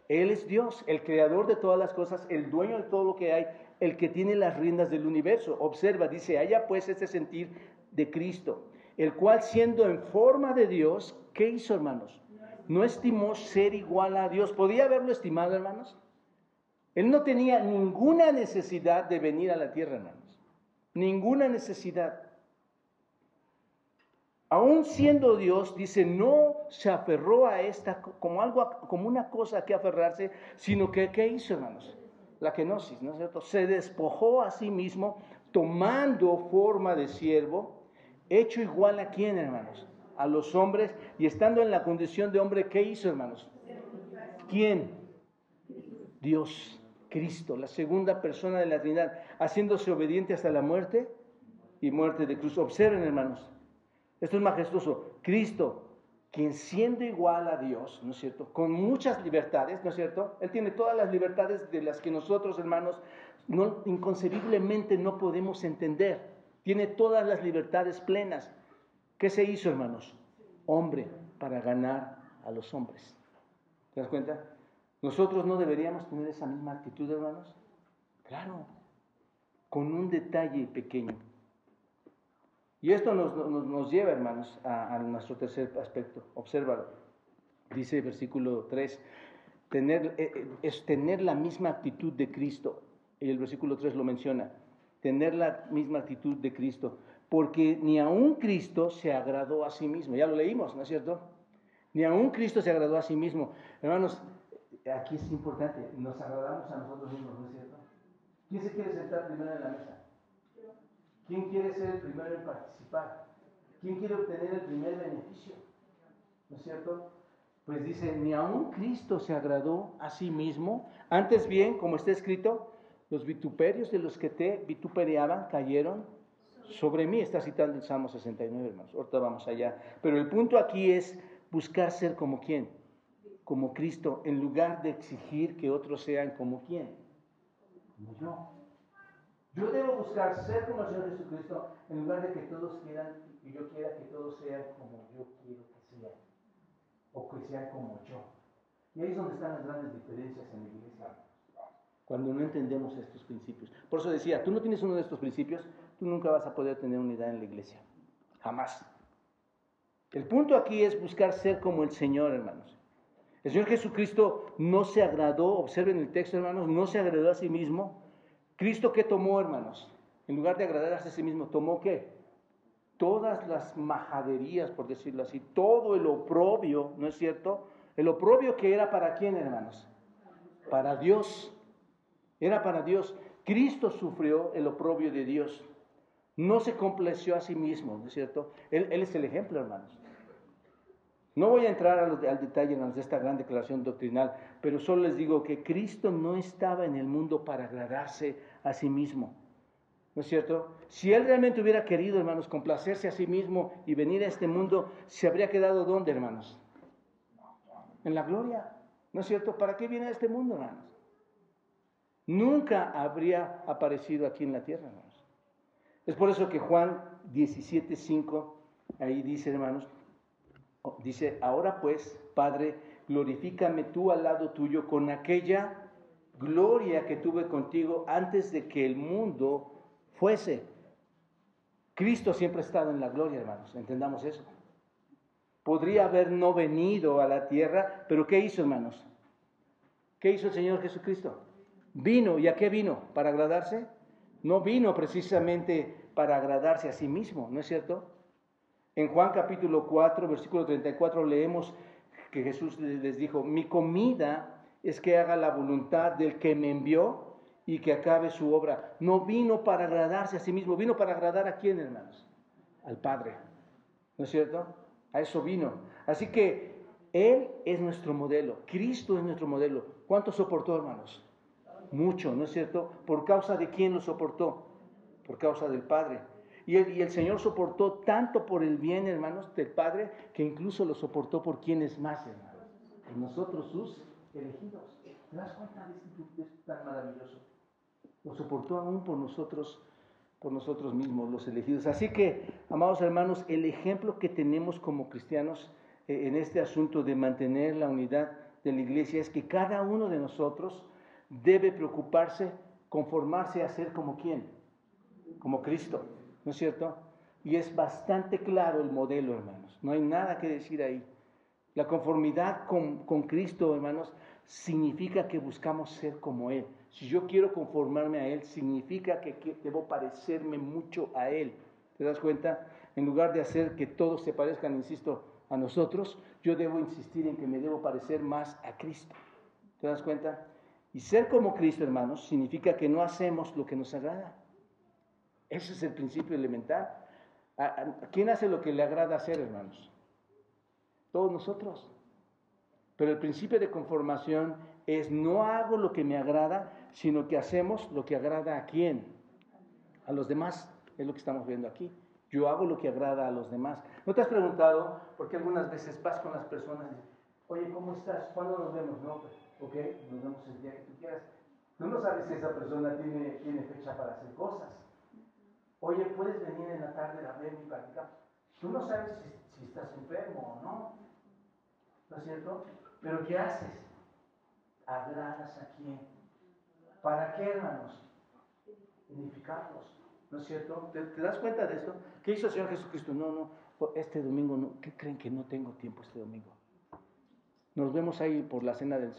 Él es Dios, el creador de todas las cosas, el dueño de todo lo que hay, el que tiene las riendas del universo. Observa, dice, haya pues este sentir de Cristo, el cual siendo en forma de Dios, ¿qué hizo, hermanos? No estimó ser igual a Dios. ¿Podía haberlo estimado, hermanos? Él no tenía ninguna necesidad de venir a la tierra, hermanos. Ninguna necesidad aún siendo Dios, dice, no se aferró a esta como algo, como una cosa que aferrarse, sino que, ¿qué hizo, hermanos? La kenosis, ¿no es cierto? Se despojó a sí mismo, tomando forma de siervo, hecho igual a quién, hermanos? A los hombres, y estando en la condición de hombre, ¿qué hizo, hermanos? ¿Quién? Dios, Cristo, la segunda persona de la Trinidad, haciéndose obediente hasta la muerte y muerte de cruz. Observen, hermanos, esto es majestuoso. Cristo, quien siendo igual a Dios, ¿no es cierto? Con muchas libertades, ¿no es cierto? Él tiene todas las libertades de las que nosotros, hermanos, no, inconcebiblemente no podemos entender. Tiene todas las libertades plenas. ¿Qué se hizo, hermanos? Hombre, para ganar a los hombres. ¿Te das cuenta? Nosotros no deberíamos tener esa misma actitud, hermanos. Claro, con un detalle pequeño. Y esto nos, lleva, hermanos, a, nuestro tercer aspecto. Obsérvalo. Dice el versículo 3, tener, eh, eh, es tener la misma actitud de Cristo. Y el versículo 3 lo menciona. Tener la misma actitud de Cristo. Porque ni aun Cristo se agradó a sí mismo. Ya lo leímos, ¿no es cierto? Ni aun Cristo se agradó a sí mismo. Hermanos, aquí es importante. Nos agradamos a nosotros mismos, ¿no es cierto? ¿Quién se quiere sentar primero en la mesa? ¿Quién quiere ser el primero en participar? ¿Quién quiere obtener el primer beneficio? ¿No es cierto? Pues dice, ni aun Cristo se agradó a sí mismo. Antes bien, como está escrito, los vituperios de los que te vitupereaban cayeron sobre mí. Está citando el Salmo 69, hermanos. Ahorita vamos allá. Pero el punto aquí es buscar ser como quién. Como Cristo, en lugar de exigir que otros sean como quién. Como yo. Yo debo buscar ser como el Señor Jesucristo en lugar de que todos quieran y yo quiera que todos sean como yo quiero que sean. O que sean como yo. Y ahí es donde están las grandes diferencias en la iglesia. Cuando no entendemos estos principios. Por eso decía, tú no tienes uno de estos principios, tú nunca vas a poder tener unidad en la iglesia. Jamás. El punto aquí es buscar ser como el Señor, hermanos. El Señor Jesucristo no se agradó, observen el texto, hermanos, no se agradó a sí mismo. Cristo, ¿qué tomó, hermanos? En lugar de agradarse a sí mismo, ¿tomó qué? Todas las majaderías, por decirlo así, todo el oprobio, ¿no es cierto? El oprobio que era para quién, hermanos? Para Dios. Era para Dios. Cristo sufrió el oprobio de Dios. No se complació a sí mismo, ¿no es cierto? Él, es el ejemplo, hermanos. No voy a entrar al detalle de esta gran declaración doctrinal, pero solo les digo que Cristo no estaba en el mundo para agradarse a sí mismo. ¿No es cierto? Si Él realmente hubiera querido, hermanos, complacerse a sí mismo y venir a este mundo, ¿se habría quedado dónde, hermanos? En la gloria. ¿No es cierto? ¿Para qué viene a este mundo, hermanos? Nunca habría aparecido aquí en la tierra, hermanos. Es por eso que Juan 17:5, ahí dice, hermanos, Dice, ahora pues, Padre, glorifícame tú al lado tuyo con aquella gloria que tuve contigo antes de que el mundo fuese. Cristo siempre ha estado en la gloria, hermanos, entendamos eso. Podría haber no venido a la tierra, pero ¿qué hizo, hermanos? ¿Qué hizo el Señor Jesucristo? Vino, ¿y a qué vino? ¿Para agradarse? No vino precisamente para agradarse a sí mismo, ¿no es cierto? En Juan capítulo 4, versículo 34 leemos que Jesús les dijo, mi comida es que haga la voluntad del que me envió y que acabe su obra. No vino para agradarse a sí mismo, vino para agradar a quién, hermanos? Al Padre. ¿No es cierto? A eso vino. Así que Él es nuestro modelo, Cristo es nuestro modelo. ¿Cuánto soportó, hermanos? Mucho, ¿no es cierto? ¿Por causa de quién lo soportó? Por causa del Padre. Y el, Señor soportó tanto por el bien, hermanos, del Padre, que incluso lo soportó por quienes más, hermanos. Y nosotros sus elegidos. ¿Te das cuenta de esto tan maravilloso? Lo soportó aún por nosotros, por nosotros mismos, los elegidos. Así que, amados hermanos, el ejemplo que tenemos como cristianos eh, en este asunto de mantener la unidad de la iglesia es que cada uno de nosotros debe preocuparse, conformarse a ser como quién, como Cristo. ¿no es cierto? Y es bastante claro el modelo, hermanos. No hay nada que decir ahí. La conformidad con, Cristo, hermanos, significa que buscamos ser como Él. Si yo quiero conformarme a Él, significa que, que, debo parecerme mucho a Él. ¿Te das cuenta? En lugar de hacer que todos se parezcan, insisto, a nosotros, yo debo insistir en que me debo parecer más a Cristo. ¿Te das cuenta? Y ser como Cristo, hermanos, significa que no hacemos lo que nos agrada. Ese es el principio elemental. quién hace lo que le agrada hacer, hermanos? Todos nosotros. Pero el principio de conformación es no hago lo que me agrada, sino que hacemos lo que agrada a quién? A los demás. Es lo que estamos viendo aquí. Yo hago lo que agrada a los demás. ¿No te has preguntado por qué algunas veces vas con las personas oye, ¿cómo estás? ¿Cuándo nos vemos? No, pues, ok, nos vemos el día que tú quieras. Tú no sabes si esa persona tiene, tiene fecha para hacer cosas. Oye, ¿puedes venir en la tarde a verme y platicar? Tú no sabes si, estás enfermo o no. ¿No es cierto? Pero ¿qué haces? ¿Agradas a quién? ¿Para qué, hermanos? Unificarlos. ¿No es cierto? ¿Te, das cuenta de esto? ¿Qué hizo el Señor Jesucristo? No, no, este domingo no. ¿Qué creen que no tengo tiempo este domingo? Nos vemos ahí por la cena de,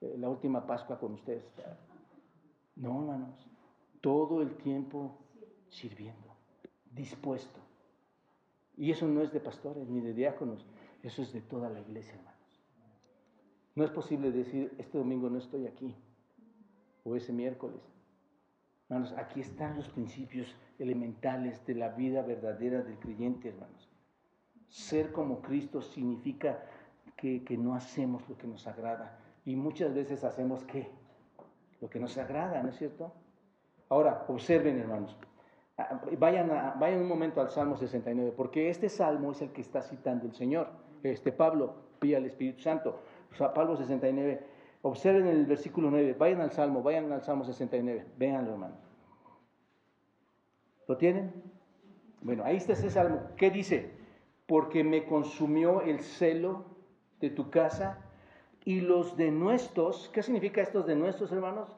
de la última Pascua con ustedes. No, hermanos. Todo el tiempo sirviendo, dispuesto. Y eso no es de pastores ni de diáconos, eso es de toda la iglesia, hermanos. No es posible decir, este domingo no estoy aquí, o ese miércoles. Hermanos, aquí están los principios elementales de la vida verdadera del creyente, hermanos. Ser como Cristo significa que, no hacemos lo que nos agrada. Y muchas veces hacemos qué? Lo que nos agrada, ¿no es cierto? Ahora, observen, hermanos. Ah, vayan, vayan un momento al Salmo 69, porque este salmo es el que está citando el Señor. Este Pablo pide al Espíritu Santo. O sea, Pablo 69. Observen el versículo 9. Vayan al Salmo, vayan al Salmo 69. Véanlo, hermanos. ¿Lo tienen? Bueno, ahí está ese salmo. ¿Qué dice? Porque me consumió el celo de tu casa y los de nuestros. ¿Qué significa estos de nuestros, hermanos?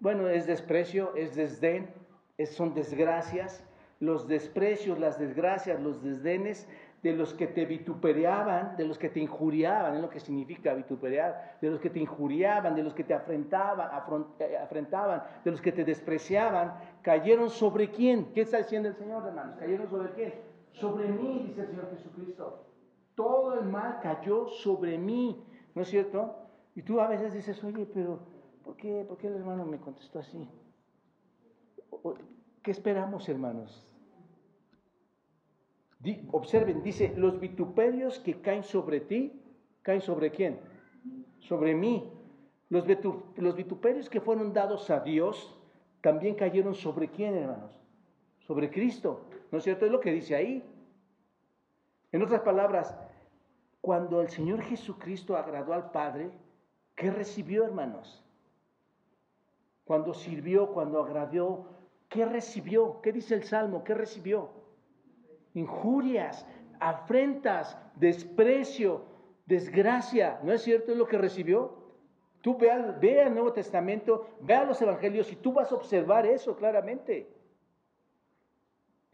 Bueno, es desprecio, es desdén, son desgracias. Los desprecios, las desgracias, los desdenes de los que te vituperaban, de los que te injuriaban, es lo que significa vituperar, de los que te injuriaban, de los que te afrentaban, eh, afrentaban, de los que te despreciaban, cayeron sobre quién? ¿Qué está diciendo el Señor, hermanos? ¿Cayeron sobre quién? Sobre mí, dice el Señor Jesucristo. Todo el mal cayó sobre mí, ¿no es cierto? Y tú a veces dices, oye, pero ¿por qué, ¿por qué el hermano me contestó así? ¿Qué esperamos, hermanos? Observen, dice, los vituperios que caen sobre ti, caen sobre quién? Sobre mí. Los, los vituperios que fueron dados a Dios, también cayeron sobre quién, hermanos? Sobre Cristo. ¿No es cierto? Es lo que dice ahí. En otras palabras, cuando el Señor Jesucristo agradó al Padre, ¿qué recibió, hermanos? Cuando sirvió, cuando agradó, ¿qué recibió? ¿Qué dice el Salmo? ¿Qué recibió? injurias, afrentas, desprecio, desgracia. ¿No es cierto lo que recibió? Tú ve, el Nuevo Testamento, ve los Evangelios y tú vas a observar eso claramente.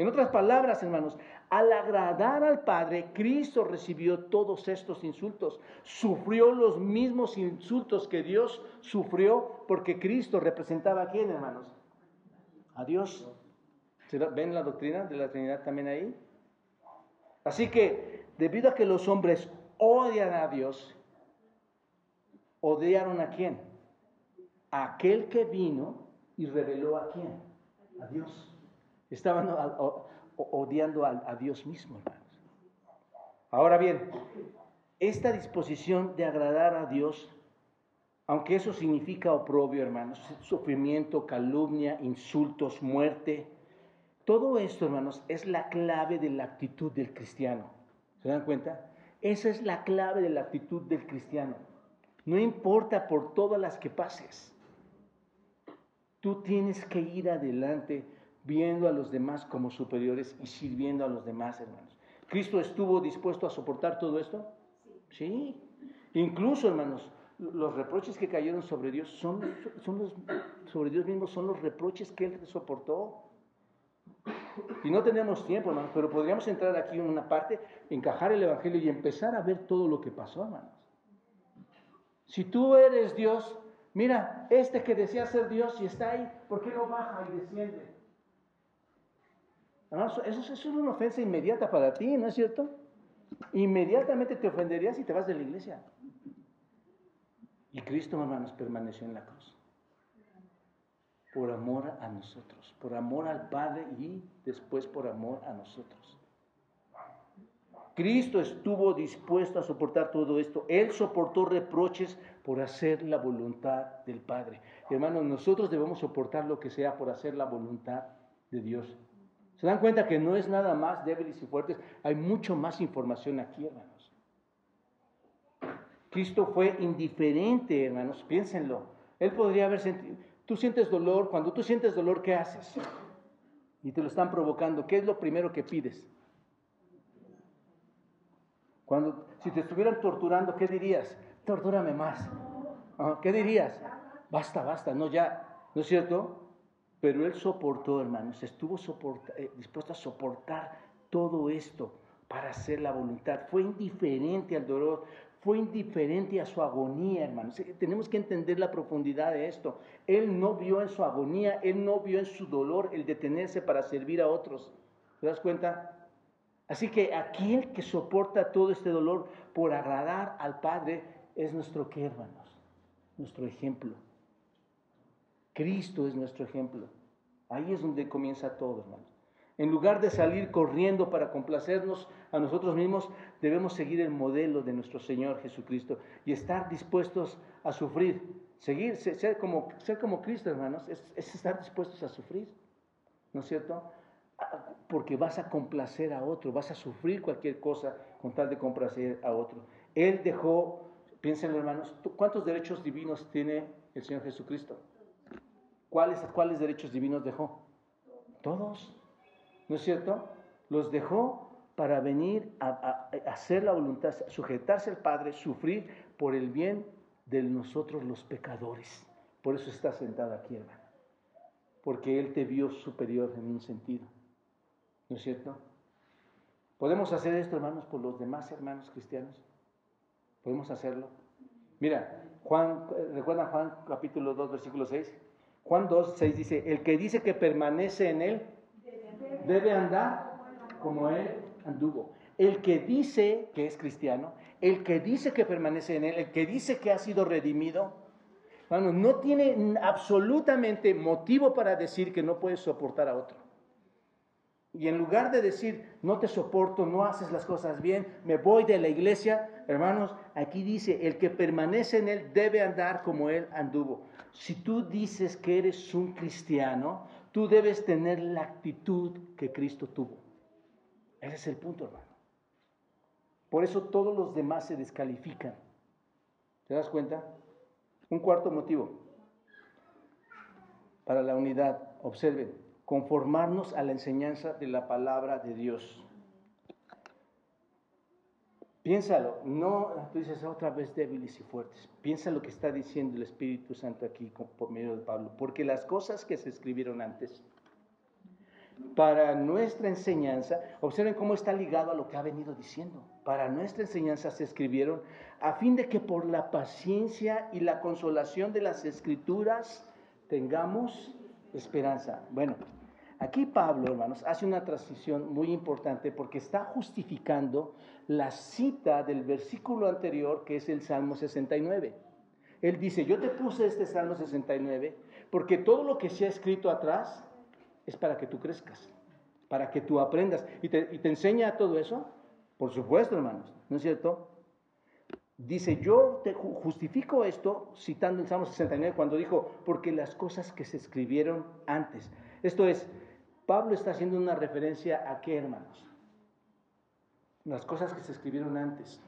En otras palabras, hermanos, al agradar al Padre, Cristo recibió todos estos insultos. Sufrió los mismos insultos que Dios sufrió porque Cristo representaba a quién, hermanos? A Dios. ¿Ven la doctrina de la Trinidad también ahí? Así que, debido a que los hombres odian a Dios, odiaron a quién? A aquel que vino y reveló a quién? A Dios. Estaban odiando a, Dios mismo, hermanos. Ahora bien, esta disposición de agradar a Dios, aunque eso significa oprobio, hermanos, sufrimiento, calumnia, insultos, muerte, todo esto, hermanos, es la clave de la actitud del cristiano. ¿Se dan cuenta? Esa es la clave de la actitud del cristiano. No importa por todas las que pases. Tú tienes que ir adelante viendo a los demás como superiores y sirviendo a los demás, hermanos. ¿Cristo estuvo dispuesto a soportar todo esto? Sí. Incluso, hermanos, los reproches que cayeron sobre Dios son, los, sobre Dios mismo son los reproches que él soportó. Y no tenemos tiempo, hermanos, pero podríamos entrar aquí en una parte, encajar el Evangelio y empezar a ver todo lo que pasó, hermanos. Si tú eres Dios, mira, este que decía ser Dios y está ahí, ¿por qué no baja y desciende? Hermanos, eso, es una ofensa inmediata para ti, ¿no es cierto? Inmediatamente te ofenderías y te vas de la iglesia. Y Cristo, hermanos, permaneció en la cruz por amor a nosotros, por amor al Padre y después por amor a nosotros. Cristo estuvo dispuesto a soportar todo esto. Él soportó reproches por hacer la voluntad del Padre. Hermanos, nosotros debemos soportar lo que sea por hacer la voluntad de Dios. ¿Se dan cuenta que no es nada más débiles y fuertes? Hay mucho más información aquí, hermanos. Cristo fue indiferente, hermanos, piénsenlo. Él podría haber sentido, Tú sientes dolor, cuando tú sientes dolor, ¿qué haces? Y te lo están provocando, ¿qué es lo primero que pides? Cuando, si te estuvieran torturando, ¿qué dirías? Tortúrame más. Ah, ¿Qué dirías? Basta, basta, no ya, ¿no es cierto? Pero él soportó, hermanos, estuvo eh, dispuesto a soportar todo esto para hacer la voluntad. Fue indiferente al dolor, fue indiferente a su agonía, hermanos. Tenemos que entender la profundidad de esto. Él no vio en su agonía, él no vio en su dolor el detenerse para servir a otros. ¿Te das cuenta? Así que aquel que soporta todo este dolor por agradar al Padre es nuestro qué, hermanos? Nuestro ejemplo. Cristo es nuestro ejemplo. Ahí es donde comienza todo, hermanos. En lugar de salir corriendo para complacernos a nosotros mismos, debemos seguir el modelo de nuestro Señor Jesucristo y estar dispuestos a sufrir. Seguir, ser como, ser como Cristo, hermanos, es, es estar dispuestos a sufrir. ¿No es cierto? Porque vas a complacer a otro, vas a sufrir cualquier cosa con tal de complacer a otro. Él dejó, piensen hermanos, ¿cuántos derechos divinos tiene el Señor Jesucristo? ¿Cuáles, cuáles derechos divinos dejó? Todos. ¿No es cierto? Los dejó para venir a, hacer la voluntad, sujetarse al Padre, sufrir por el bien de nosotros los pecadores. Por eso está sentado aquí, hermano. Porque Él te vio superior en un sentido. ¿No es cierto? ¿Podemos hacer esto, hermanos, por los demás hermanos cristianos? ¿Podemos hacerlo? Mira, Juan, ¿recuerdan Juan capítulo 2, versículo 6? Juan 2, 6 dice, el que dice que permanece en Él debe andar como Él anduvo. El que dice que es cristiano, el que dice que permanece en Él, el que dice que ha sido redimido, no tiene absolutamente motivo para decir que no puede soportar a otro. Y en lugar de decir, no te soporto, no haces las cosas bien, me voy de la iglesia, hermanos, aquí dice, el que permanece en Él debe andar como Él anduvo. Si tú dices que eres un cristiano, tú debes tener la actitud que Cristo tuvo. Ese es el punto, hermano. Por eso todos los demás se descalifican. ¿Te das cuenta? Un cuarto motivo para la unidad. Observen, conformarnos a la enseñanza de la palabra de Dios. Piénsalo, no, tú dices otra vez débiles y fuertes. Piensa lo que está diciendo el Espíritu Santo aquí por medio de Pablo. Porque las cosas que se escribieron antes, para nuestra enseñanza, observen cómo está ligado a lo que ha venido diciendo. Para nuestra enseñanza se escribieron a fin de que por la paciencia y la consolación de las escrituras tengamos esperanza. Bueno, Aquí Pablo, hermanos, hace una transición muy importante porque está justificando la cita del versículo anterior que es el Salmo 69. Él dice, yo te puse este Salmo 69 porque todo lo que se ha escrito atrás es para que tú crezcas, para que tú aprendas. ¿Y te, enseña todo eso? Por supuesto, hermanos, ¿no es cierto? Dice, yo te justifico esto citando el Salmo 69 cuando dijo, porque las cosas que se escribieron antes. Esto es, Pablo está haciendo una referencia a qué, hermanos? Las cosas que se escribieron antes,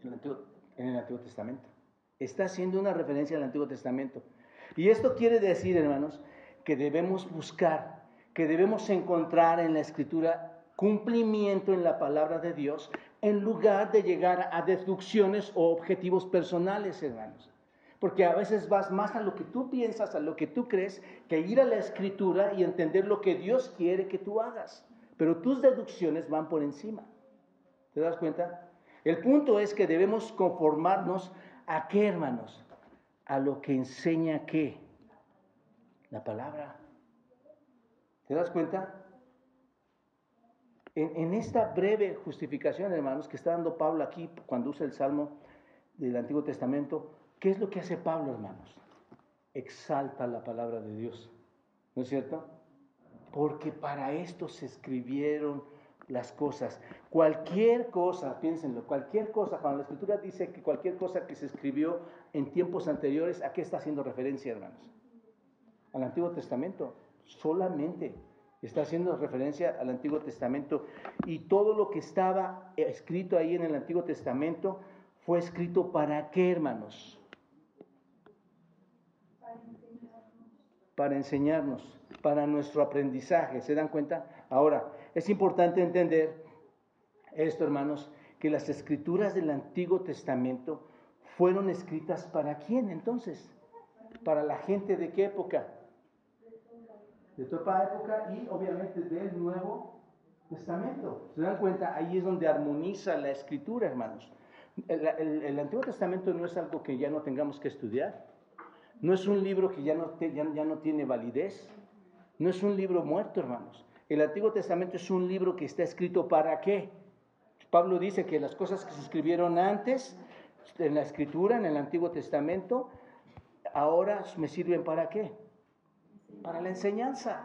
en el Antiguo, en el Antiguo Testamento. Está haciendo una referencia al Antiguo Testamento. Y esto quiere decir, hermanos, que debemos buscar, que debemos encontrar en la Escritura cumplimiento en la palabra de Dios en lugar de llegar a deducciones o objetivos personales, hermanos. Porque a veces vas más a lo que tú piensas, a lo que tú crees, que ir a la escritura y entender lo que Dios quiere que tú hagas. Pero tus deducciones van por encima. ¿Te das cuenta? El punto es que debemos conformarnos a qué, hermanos? A lo que enseña qué? La palabra. ¿Te das cuenta? En, en, esta breve justificación, hermanos, que está dando Pablo aquí cuando usa el Salmo del Antiguo Testamento, ¿Qué es lo que hace Pablo, hermanos? Exalta la palabra de Dios. ¿No es cierto? Porque para esto se escribieron las cosas. Cualquier cosa, piénsenlo, cualquier cosa, cuando la escritura dice que cualquier cosa que se escribió en tiempos anteriores, ¿a qué está haciendo referencia, hermanos? Al Antiguo Testamento, solamente está haciendo referencia al Antiguo Testamento. Y todo lo que estaba escrito ahí en el Antiguo Testamento fue escrito para qué, hermanos? Para enseñarnos, para nuestro aprendizaje. ¿Se dan cuenta? Ahora, es importante entender esto, hermanos, que las escrituras del Antiguo Testamento fueron escritas para quién entonces? Para la gente de qué época? De toda época y obviamente del Nuevo Testamento. ¿Se dan cuenta? Ahí es donde armoniza la escritura, hermanos. el Antiguo Testamento no es algo que ya no tengamos que estudiar. No es un libro que ya no, tiene validez. No es un libro muerto, hermanos. El Antiguo Testamento es un libro que está escrito para qué. Pablo dice que las cosas que se escribieron antes en la escritura, en el Antiguo Testamento, ahora me sirven para qué. Para la enseñanza.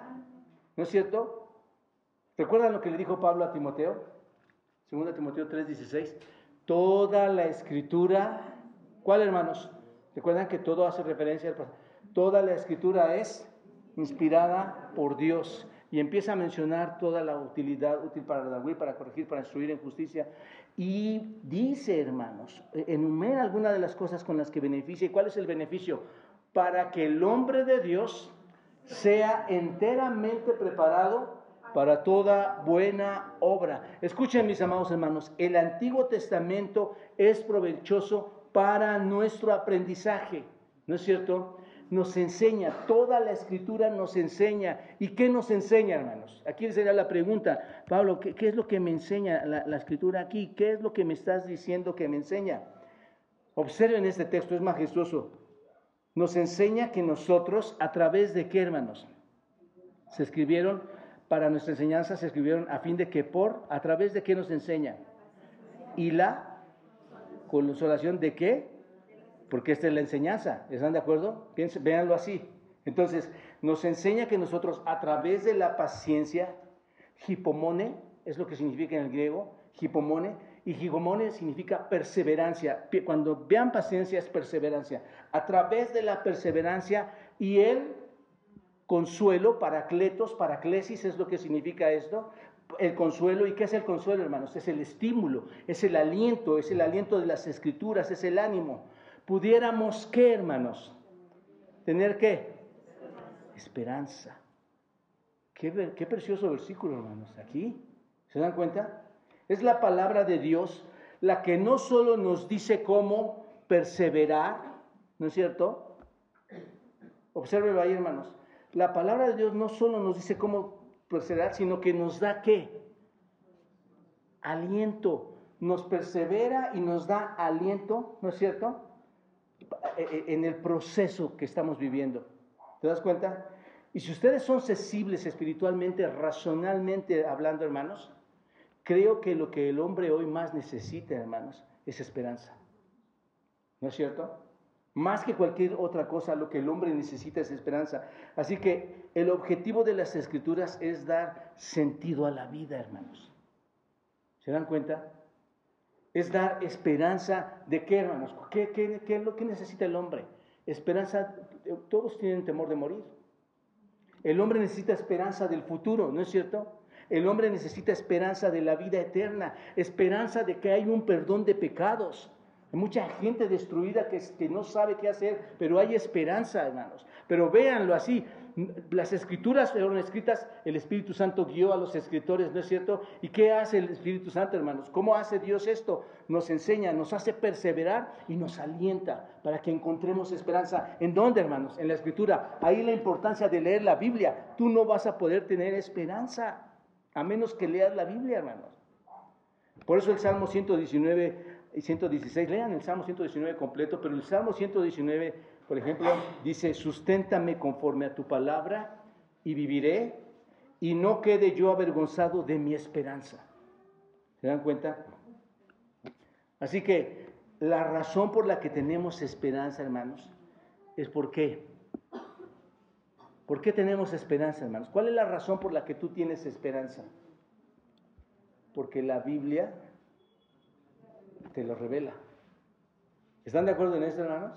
¿No es cierto? ¿Recuerdan lo que le dijo Pablo a Timoteo? 2 Timoteo 3:16. Toda la escritura, ¿cuál hermanos? Recuerdan que todo hace referencia al Toda la escritura es inspirada por Dios y empieza a mencionar toda la utilidad útil para redarguir, para corregir, para instruir en justicia. Y dice, hermanos, enumera algunas de las cosas con las que beneficia. ¿Y cuál es el beneficio? Para que el hombre de Dios sea enteramente preparado para toda buena obra. Escuchen, mis amados hermanos, el Antiguo Testamento es provechoso para nuestro aprendizaje, ¿no es cierto? nos enseña, toda la escritura nos enseña. ¿Y qué nos enseña, hermanos? Aquí sería la pregunta, Pablo, ¿qué, es lo que me enseña la, la, escritura aquí? ¿Qué es lo que me estás diciendo que me enseña? Observen este texto, es majestuoso. Nos enseña que nosotros, a través de qué, hermanos? Se escribieron, para nuestra enseñanza, se escribieron a fin de que por, a través de qué nos enseña? Y la consolación de qué? porque esta es la enseñanza, ¿están de acuerdo? véanlo así. Entonces, nos enseña que nosotros a través de la paciencia, hipomone, es lo que significa en el griego, hipomone, y hipomone significa perseverancia. Cuando vean paciencia es perseverancia. A través de la perseverancia y el consuelo, paracletos, paraclesis es lo que significa esto, el consuelo. ¿Y qué es el consuelo, hermanos? Es el estímulo, es el aliento, es el aliento de las escrituras, es el ánimo pudiéramos, ¿qué, hermanos? Tener qué? Esperanza. Qué, qué precioso versículo, hermanos. Aquí, ¿se dan cuenta? Es la palabra de Dios la que no solo nos dice cómo perseverar, ¿no es cierto? Obsérvelo ahí, hermanos. La palabra de Dios no solo nos dice cómo perseverar, sino que nos da qué? Aliento. Nos persevera y nos da aliento, ¿no es cierto? Eh, eh, en el proceso que estamos viviendo. ¿Te das cuenta? Y si ustedes son sensibles espiritualmente, racionalmente hablando, hermanos, creo que lo que el hombre hoy más necesita, hermanos, es esperanza. ¿No es cierto? Más que cualquier otra cosa, lo que el hombre necesita es esperanza. Así que el objetivo de las escrituras es dar sentido a la vida, hermanos. ¿Se dan cuenta? es dar esperanza de qué, hermanos. ¿Qué, qué, qué que necesita el hombre? Esperanza, todos tienen temor de morir. El hombre necesita esperanza del futuro, ¿no es cierto? El hombre necesita esperanza de la vida eterna, esperanza de que hay un perdón de pecados. Hay mucha gente destruida que, que no sabe qué hacer, pero hay esperanza, hermanos. Pero véanlo así, las escrituras fueron escritas, el Espíritu Santo guió a los escritores, ¿no es cierto? ¿Y qué hace el Espíritu Santo, hermanos? ¿Cómo hace Dios esto? Nos enseña, nos hace perseverar y nos alienta para que encontremos esperanza. ¿En dónde, hermanos? En la escritura. Ahí la importancia de leer la Biblia. Tú no vas a poder tener esperanza a menos que leas la Biblia, hermanos. Por eso el Salmo 119 y 116, lean el Salmo 119 completo, pero el Salmo 119 por ejemplo, dice, susténtame conforme a tu palabra y viviré y no quede yo avergonzado de mi esperanza. ¿Se dan cuenta? Así que la razón por la que tenemos esperanza, hermanos, es por qué. ¿Por qué tenemos esperanza, hermanos? ¿Cuál es la razón por la que tú tienes esperanza? Porque la Biblia te lo revela. ¿Están de acuerdo en eso, hermanos?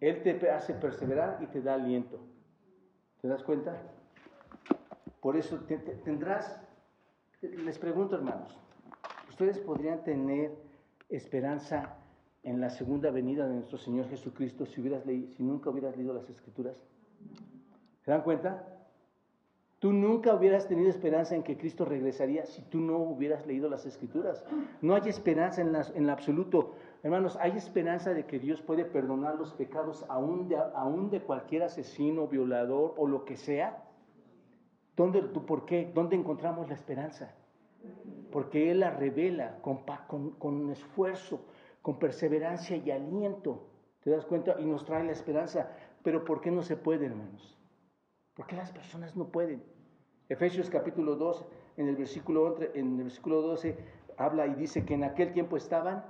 Él te hace perseverar y te da aliento. ¿Te das cuenta? Por eso tendrás, les pregunto hermanos, ¿ustedes podrían tener esperanza en la segunda venida de nuestro Señor Jesucristo si, hubieras leído, si nunca hubieras leído las Escrituras? ¿Se dan cuenta? Tú nunca hubieras tenido esperanza en que Cristo regresaría si tú no hubieras leído las Escrituras. No hay esperanza en, en lo absoluto. Hermanos, hay esperanza de que Dios puede perdonar los pecados aún de, cualquier asesino, violador o lo que sea. ¿Dónde, ¿Por qué? ¿Dónde encontramos la esperanza? Porque Él la revela con, con, con esfuerzo, con perseverancia y aliento. ¿Te das cuenta? Y nos trae la esperanza. Pero ¿por qué no se puede, hermanos? ¿Por qué las personas no pueden? Efesios capítulo 2, en el versículo, en el versículo 12, habla y dice que en aquel tiempo estaban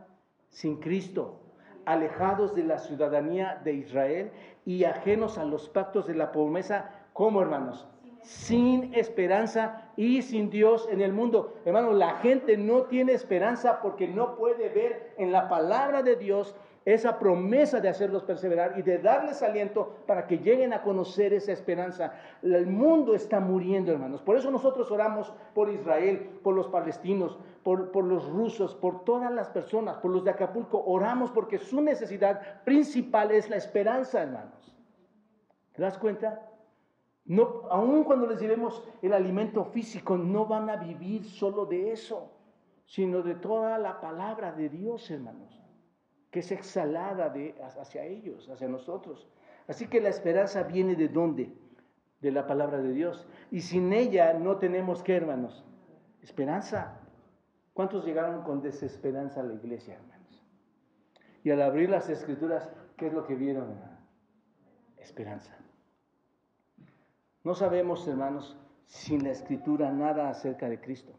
sin Cristo, alejados de la ciudadanía de Israel y ajenos a los pactos de la promesa, ¿cómo hermanos? Sin esperanza y sin Dios en el mundo. Hermanos, la gente no tiene esperanza porque no puede ver en la palabra de Dios esa promesa de hacerlos perseverar y de darles aliento para que lleguen a conocer esa esperanza. El mundo está muriendo, hermanos. Por eso nosotros oramos por Israel, por los palestinos, por, por los rusos, por todas las personas, por los de Acapulco. Oramos porque su necesidad principal es la esperanza, hermanos. ¿Te das cuenta? No, aun cuando les llevemos el alimento físico, no van a vivir solo de eso, sino de toda la palabra de Dios, hermanos que es exhalada de, hacia ellos, hacia nosotros. Así que la esperanza viene de dónde? De la palabra de Dios. Y sin ella no tenemos qué, hermanos? Esperanza. ¿Cuántos llegaron con desesperanza a la iglesia, hermanos? Y al abrir las escrituras, ¿qué es lo que vieron? Esperanza. No sabemos, hermanos, sin la escritura nada acerca de Cristo.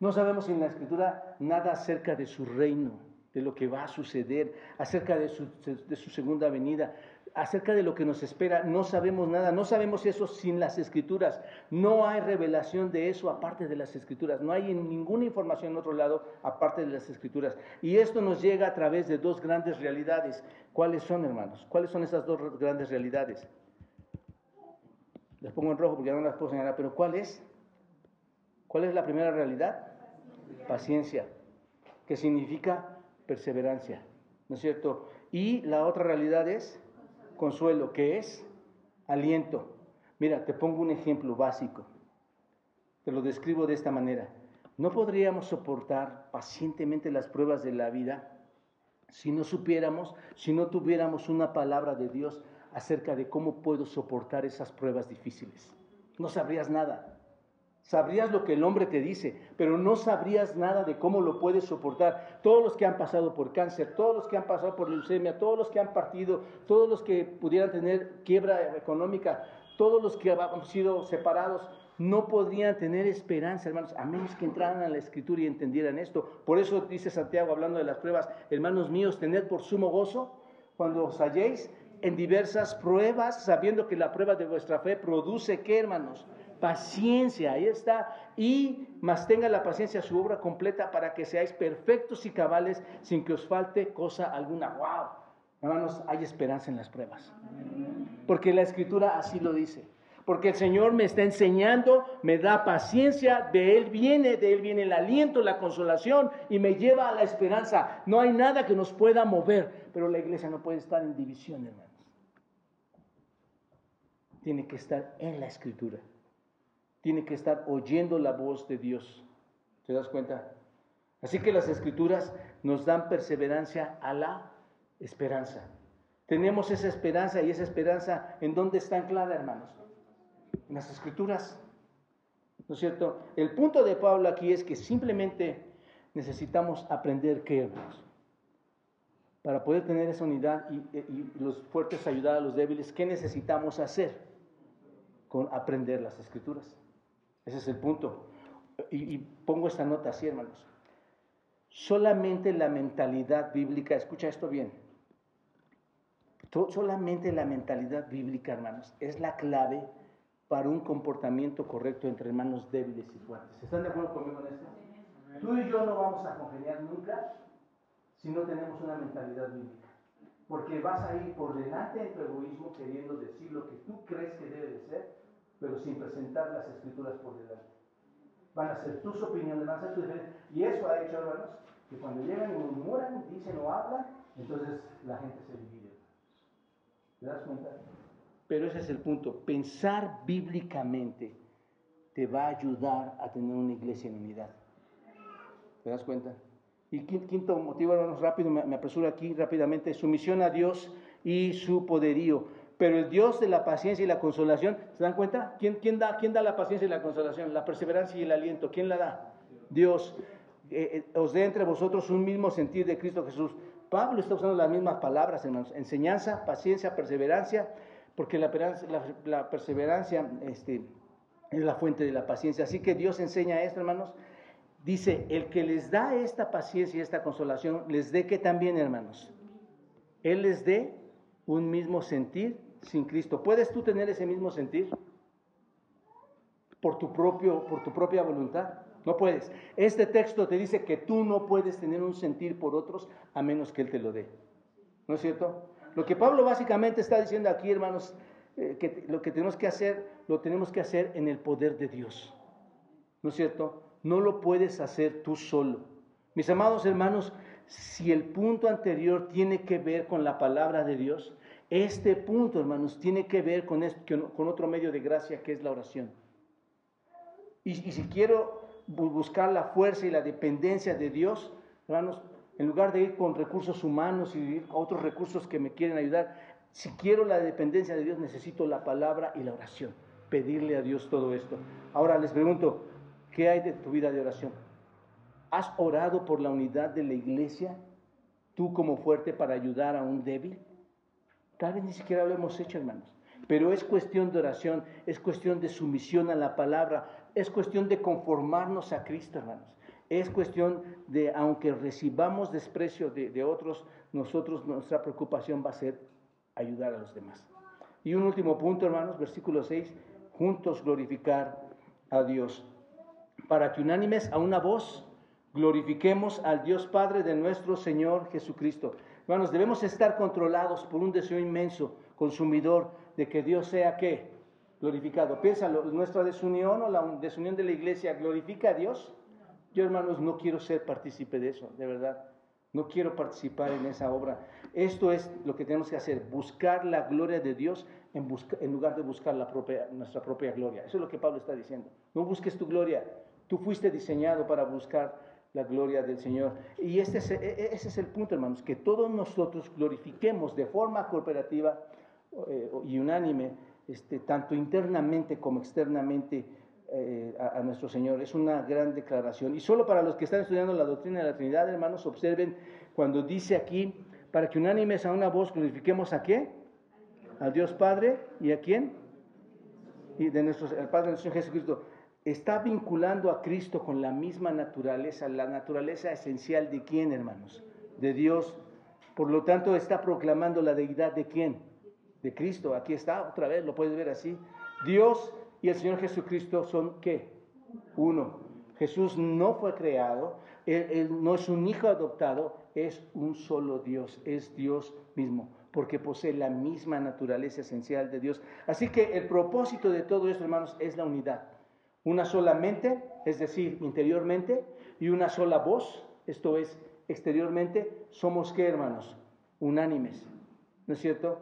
No sabemos sin la escritura nada acerca de su reino de lo que va a suceder, acerca de su, de su, segunda venida, acerca de lo que nos espera. No sabemos nada, no sabemos eso sin las escrituras. No hay revelación de eso aparte de las escrituras. No hay ninguna información en otro lado aparte de las escrituras. Y esto nos llega a través de dos grandes realidades. ¿Cuáles son, hermanos? ¿Cuáles son esas dos grandes realidades? Las pongo en rojo porque ya no las puedo señalar, pero ¿cuál es? ¿Cuál es la primera realidad? Paciencia, que significa perseverancia, ¿no es cierto? Y la otra realidad es consuelo, que es aliento. Mira, te pongo un ejemplo básico. Te lo describo de esta manera. No podríamos soportar pacientemente las pruebas de la vida si no supiéramos, si no tuviéramos una palabra de Dios acerca de cómo puedo soportar esas pruebas difíciles. No sabrías nada. Sabrías lo que el hombre te dice, pero no sabrías nada de cómo lo puedes soportar. Todos los que han pasado por cáncer, todos los que han pasado por leucemia, todos los que han partido, todos los que pudieran tener quiebra económica, todos los que han sido separados, no podrían tener esperanza, hermanos, a menos que entraran a la escritura y entendieran esto. Por eso dice Santiago, hablando de las pruebas, hermanos míos, tened por sumo gozo cuando os halléis en diversas pruebas, sabiendo que la prueba de vuestra fe produce, ¿qué, hermanos? Paciencia, ahí está, y más tenga la paciencia su obra completa para que seáis perfectos y cabales sin que os falte cosa alguna. ¡Wow! Hermanos, hay esperanza en las pruebas. Porque la escritura así lo dice. Porque el Señor me está enseñando, me da paciencia, de Él viene, de Él viene el aliento, la consolación y me lleva a la esperanza. No hay nada que nos pueda mover, pero la iglesia no puede estar en división, hermanos. Tiene que estar en la escritura tiene que estar oyendo la voz de Dios. ¿Te das cuenta? Así que las escrituras nos dan perseverancia a la esperanza. Tenemos esa esperanza y esa esperanza en dónde está anclada, hermanos? En las escrituras. ¿No es cierto? El punto de Pablo aquí es que simplemente necesitamos aprender qué, hermanos. Para poder tener esa unidad y, y los fuertes ayudar a los débiles, ¿qué necesitamos hacer? Con aprender las escrituras. Ese es el punto. Y, pongo esta nota así, hermanos. Solamente la mentalidad bíblica, escucha esto bien, solamente la mentalidad bíblica, hermanos, es la clave para un comportamiento correcto entre hermanos débiles y fuertes. ¿Están de acuerdo conmigo en esto? Tú y yo no vamos a congeniar nunca si no tenemos una mentalidad bíblica. Porque vas a ir por delante de tu egoísmo queriendo decir lo que tú crees que debe de ser pero sin presentar las escrituras por delante. Van a ser tus opiniones, van a tus Y eso ha hecho, hermanos, que cuando llegan y murmuran, dicen o hablan, entonces la gente se divide. ¿Te das cuenta? Pero ese es el punto. Pensar bíblicamente te va a ayudar a tener una iglesia en unidad. ¿Te das cuenta? Y quinto motivo, hermanos, rápido, me apresuro aquí rápidamente, sumisión a Dios y su poderío. Pero el Dios de la paciencia y la consolación, ¿se dan cuenta? ¿Quién, quién, da, quién da la paciencia y la consolación? La perseverancia y el aliento. ¿Quién la da? Dios. Eh, eh, os dé entre vosotros un mismo sentir de Cristo Jesús. Pablo está usando las mismas palabras, hermanos. Enseñanza, paciencia, perseverancia, porque la, perseverancia este, es la fuente de la paciencia. Así que Dios enseña esto, hermanos. Dice, el que les da esta paciencia y esta consolación, les dé que también, hermanos, Él les dé un mismo sentir sin Cristo. ¿Puedes tú tener ese mismo sentir? Por tu, propio, por tu propia voluntad. No puedes. Este texto te dice que tú no puedes tener un sentir por otros a menos que Él te lo dé. ¿No es cierto? Lo que Pablo básicamente está diciendo aquí, hermanos, eh, que lo que tenemos que hacer, lo tenemos que hacer en el poder de Dios. ¿No es cierto? No lo puedes hacer tú solo. Mis amados hermanos, si el punto anterior tiene que ver con la palabra de Dios, este punto, hermanos, tiene que ver con, con otro medio de gracia que es la oración. Y, si quiero buscar la fuerza y la dependencia de Dios, hermanos, en lugar de ir con recursos humanos y ir otros recursos que me quieren ayudar, si quiero la dependencia de Dios, necesito la palabra y la oración. Pedirle a Dios todo esto. Ahora les pregunto, ¿qué hay de tu vida de oración? ¿Has orado por la unidad de la iglesia? ¿Tú como fuerte para ayudar a un débil? Tal vez ni siquiera lo hemos hecho, hermanos. Pero es cuestión de oración, es cuestión de sumisión a la palabra, es cuestión de conformarnos a Cristo, hermanos. Es cuestión de, aunque recibamos desprecio de, otros, nosotros, nuestra preocupación va a ser ayudar a los demás. Y un último punto, hermanos, versículo 6, juntos glorificar a Dios. Para que unánimes a una voz glorifiquemos al Dios Padre de nuestro Señor Jesucristo. Hermanos, debemos estar controlados por un deseo inmenso, consumidor, de que Dios sea qué? Glorificado. Piénsalo, nuestra desunión o la desunión de la iglesia glorifica a Dios. Yo, hermanos, no quiero ser partícipe de eso, de verdad. No quiero participar en esa obra. Esto es lo que tenemos que hacer, buscar la gloria de Dios en, en lugar de buscar la propia, nuestra propia gloria. Eso es lo que Pablo está diciendo. No busques tu gloria. Tú fuiste diseñado para buscar la gloria del Señor. Y este es, e, e, ese es el punto, hermanos, que todos nosotros glorifiquemos de forma cooperativa eh, y unánime, este, tanto internamente como externamente, eh, a, nuestro Señor. Es una gran declaración. Y solo para los que están estudiando la doctrina de la Trinidad, hermanos, observen cuando dice aquí, para que unánimes a una voz glorifiquemos a qué? Al Dios Padre y a quién? Y de nuestro, el Padre de nuestro Jesucristo está vinculando a Cristo con la misma naturaleza, la naturaleza esencial de quién, hermanos? De Dios. Por lo tanto, está proclamando la deidad de quién? De Cristo. Aquí está, otra vez, lo puedes ver así. Dios y el Señor Jesucristo son qué? Uno. Jesús no fue creado, él, no es un hijo adoptado, es un solo Dios, es Dios mismo porque posee la misma naturaleza esencial de Dios. Así que el propósito de todo esto, hermanos, es la unidad. Una sola mente, es decir, interiormente, y una sola voz, esto es, exteriormente, somos qué, hermanos? Unánimes, ¿no es cierto?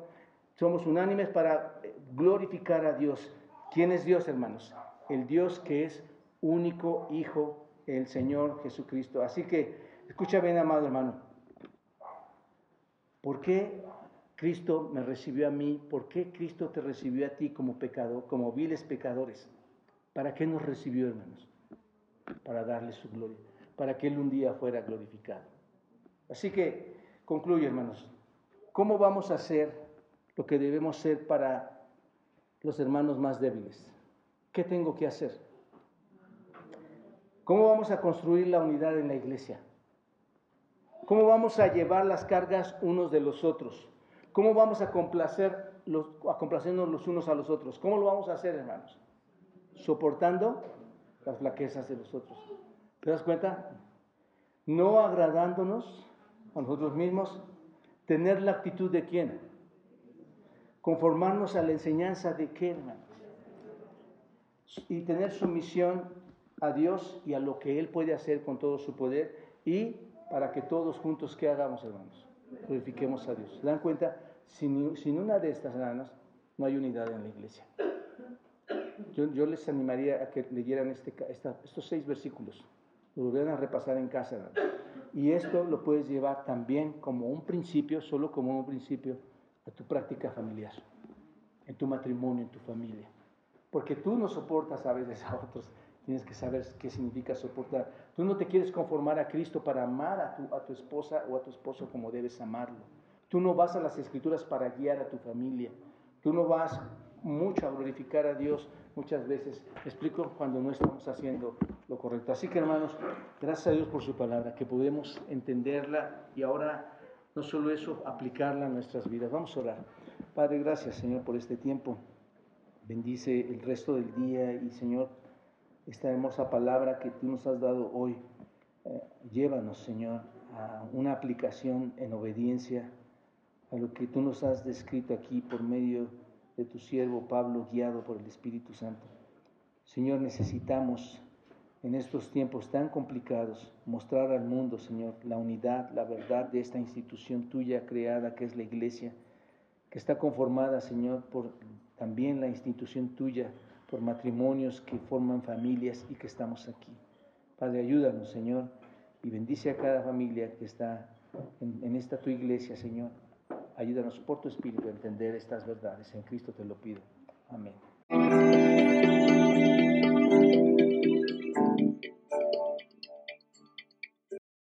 Somos unánimes para glorificar a Dios. ¿Quién es Dios, hermanos? El Dios que es único Hijo, el Señor Jesucristo. Así que, escucha bien, amado hermano, ¿por qué Cristo me recibió a mí? ¿Por qué Cristo te recibió a ti como pecador, como viles pecadores? ¿Para qué nos recibió, hermanos? Para darle su gloria, para que Él un día fuera glorificado. Así que, concluyo, hermanos, ¿cómo vamos a hacer lo que debemos ser para los hermanos más débiles? ¿Qué tengo que hacer? ¿Cómo vamos a construir la unidad en la iglesia? ¿Cómo vamos a llevar las cargas unos de los otros? ¿Cómo vamos a complacer los, a complacernos los unos a los otros? ¿Cómo lo vamos a hacer, hermanos? Soportando las flaquezas de los otros. ¿Te das cuenta? No agradándonos a nosotros mismos, tener la actitud de quién? Conformarnos a la enseñanza de quién, Y tener sumisión a Dios y a lo que Él puede hacer con todo su poder y para que todos juntos, ¿qué hagamos, hermanos? Glorifiquemos a Dios. ¿Se dan cuenta? Sin, sin una de estas ganas no hay unidad en la iglesia. Yo, les animaría a que leyeran este, estos seis versículos, lo volvieran a repasar en casa. Y esto lo puedes llevar también como un principio, solo como un principio, a tu práctica familiar, en tu matrimonio, en tu familia. Porque tú no soportas a veces a otros, tienes que saber qué significa soportar. Tú no te quieres conformar a Cristo para amar a tu, a tu esposa o a tu esposo como debes amarlo. Tú no vas a las escrituras para guiar a tu familia. Tú no vas mucho a glorificar a Dios muchas veces, explico cuando no estamos haciendo lo correcto. Así que hermanos, gracias a Dios por su palabra, que podemos entenderla y ahora No solo eso, aplicarla a nuestras vidas. Vamos a orar. Padre, gracias Señor por este tiempo. Bendice el resto del día y Señor, esta hermosa palabra que tú nos has dado hoy. Eh, llévanos, Señor, a una aplicación en obediencia a lo que tú nos has descrito aquí por medio de tu siervo Pablo, guiado por el Espíritu Santo. Señor, necesitamos en estos tiempos tan complicados mostrar al mundo, Señor, la unidad, la verdad de esta institución tuya creada que es la iglesia, que está conformada, Señor, por también la institución tuya, por matrimonios que forman familias y que estamos aquí. Padre, ayúdanos, Señor, y bendice a cada familia que está en, en esta tu iglesia, Señor. Ayúdanos por tu Espíritu a entender estas verdades. En Cristo te lo pido. Amén.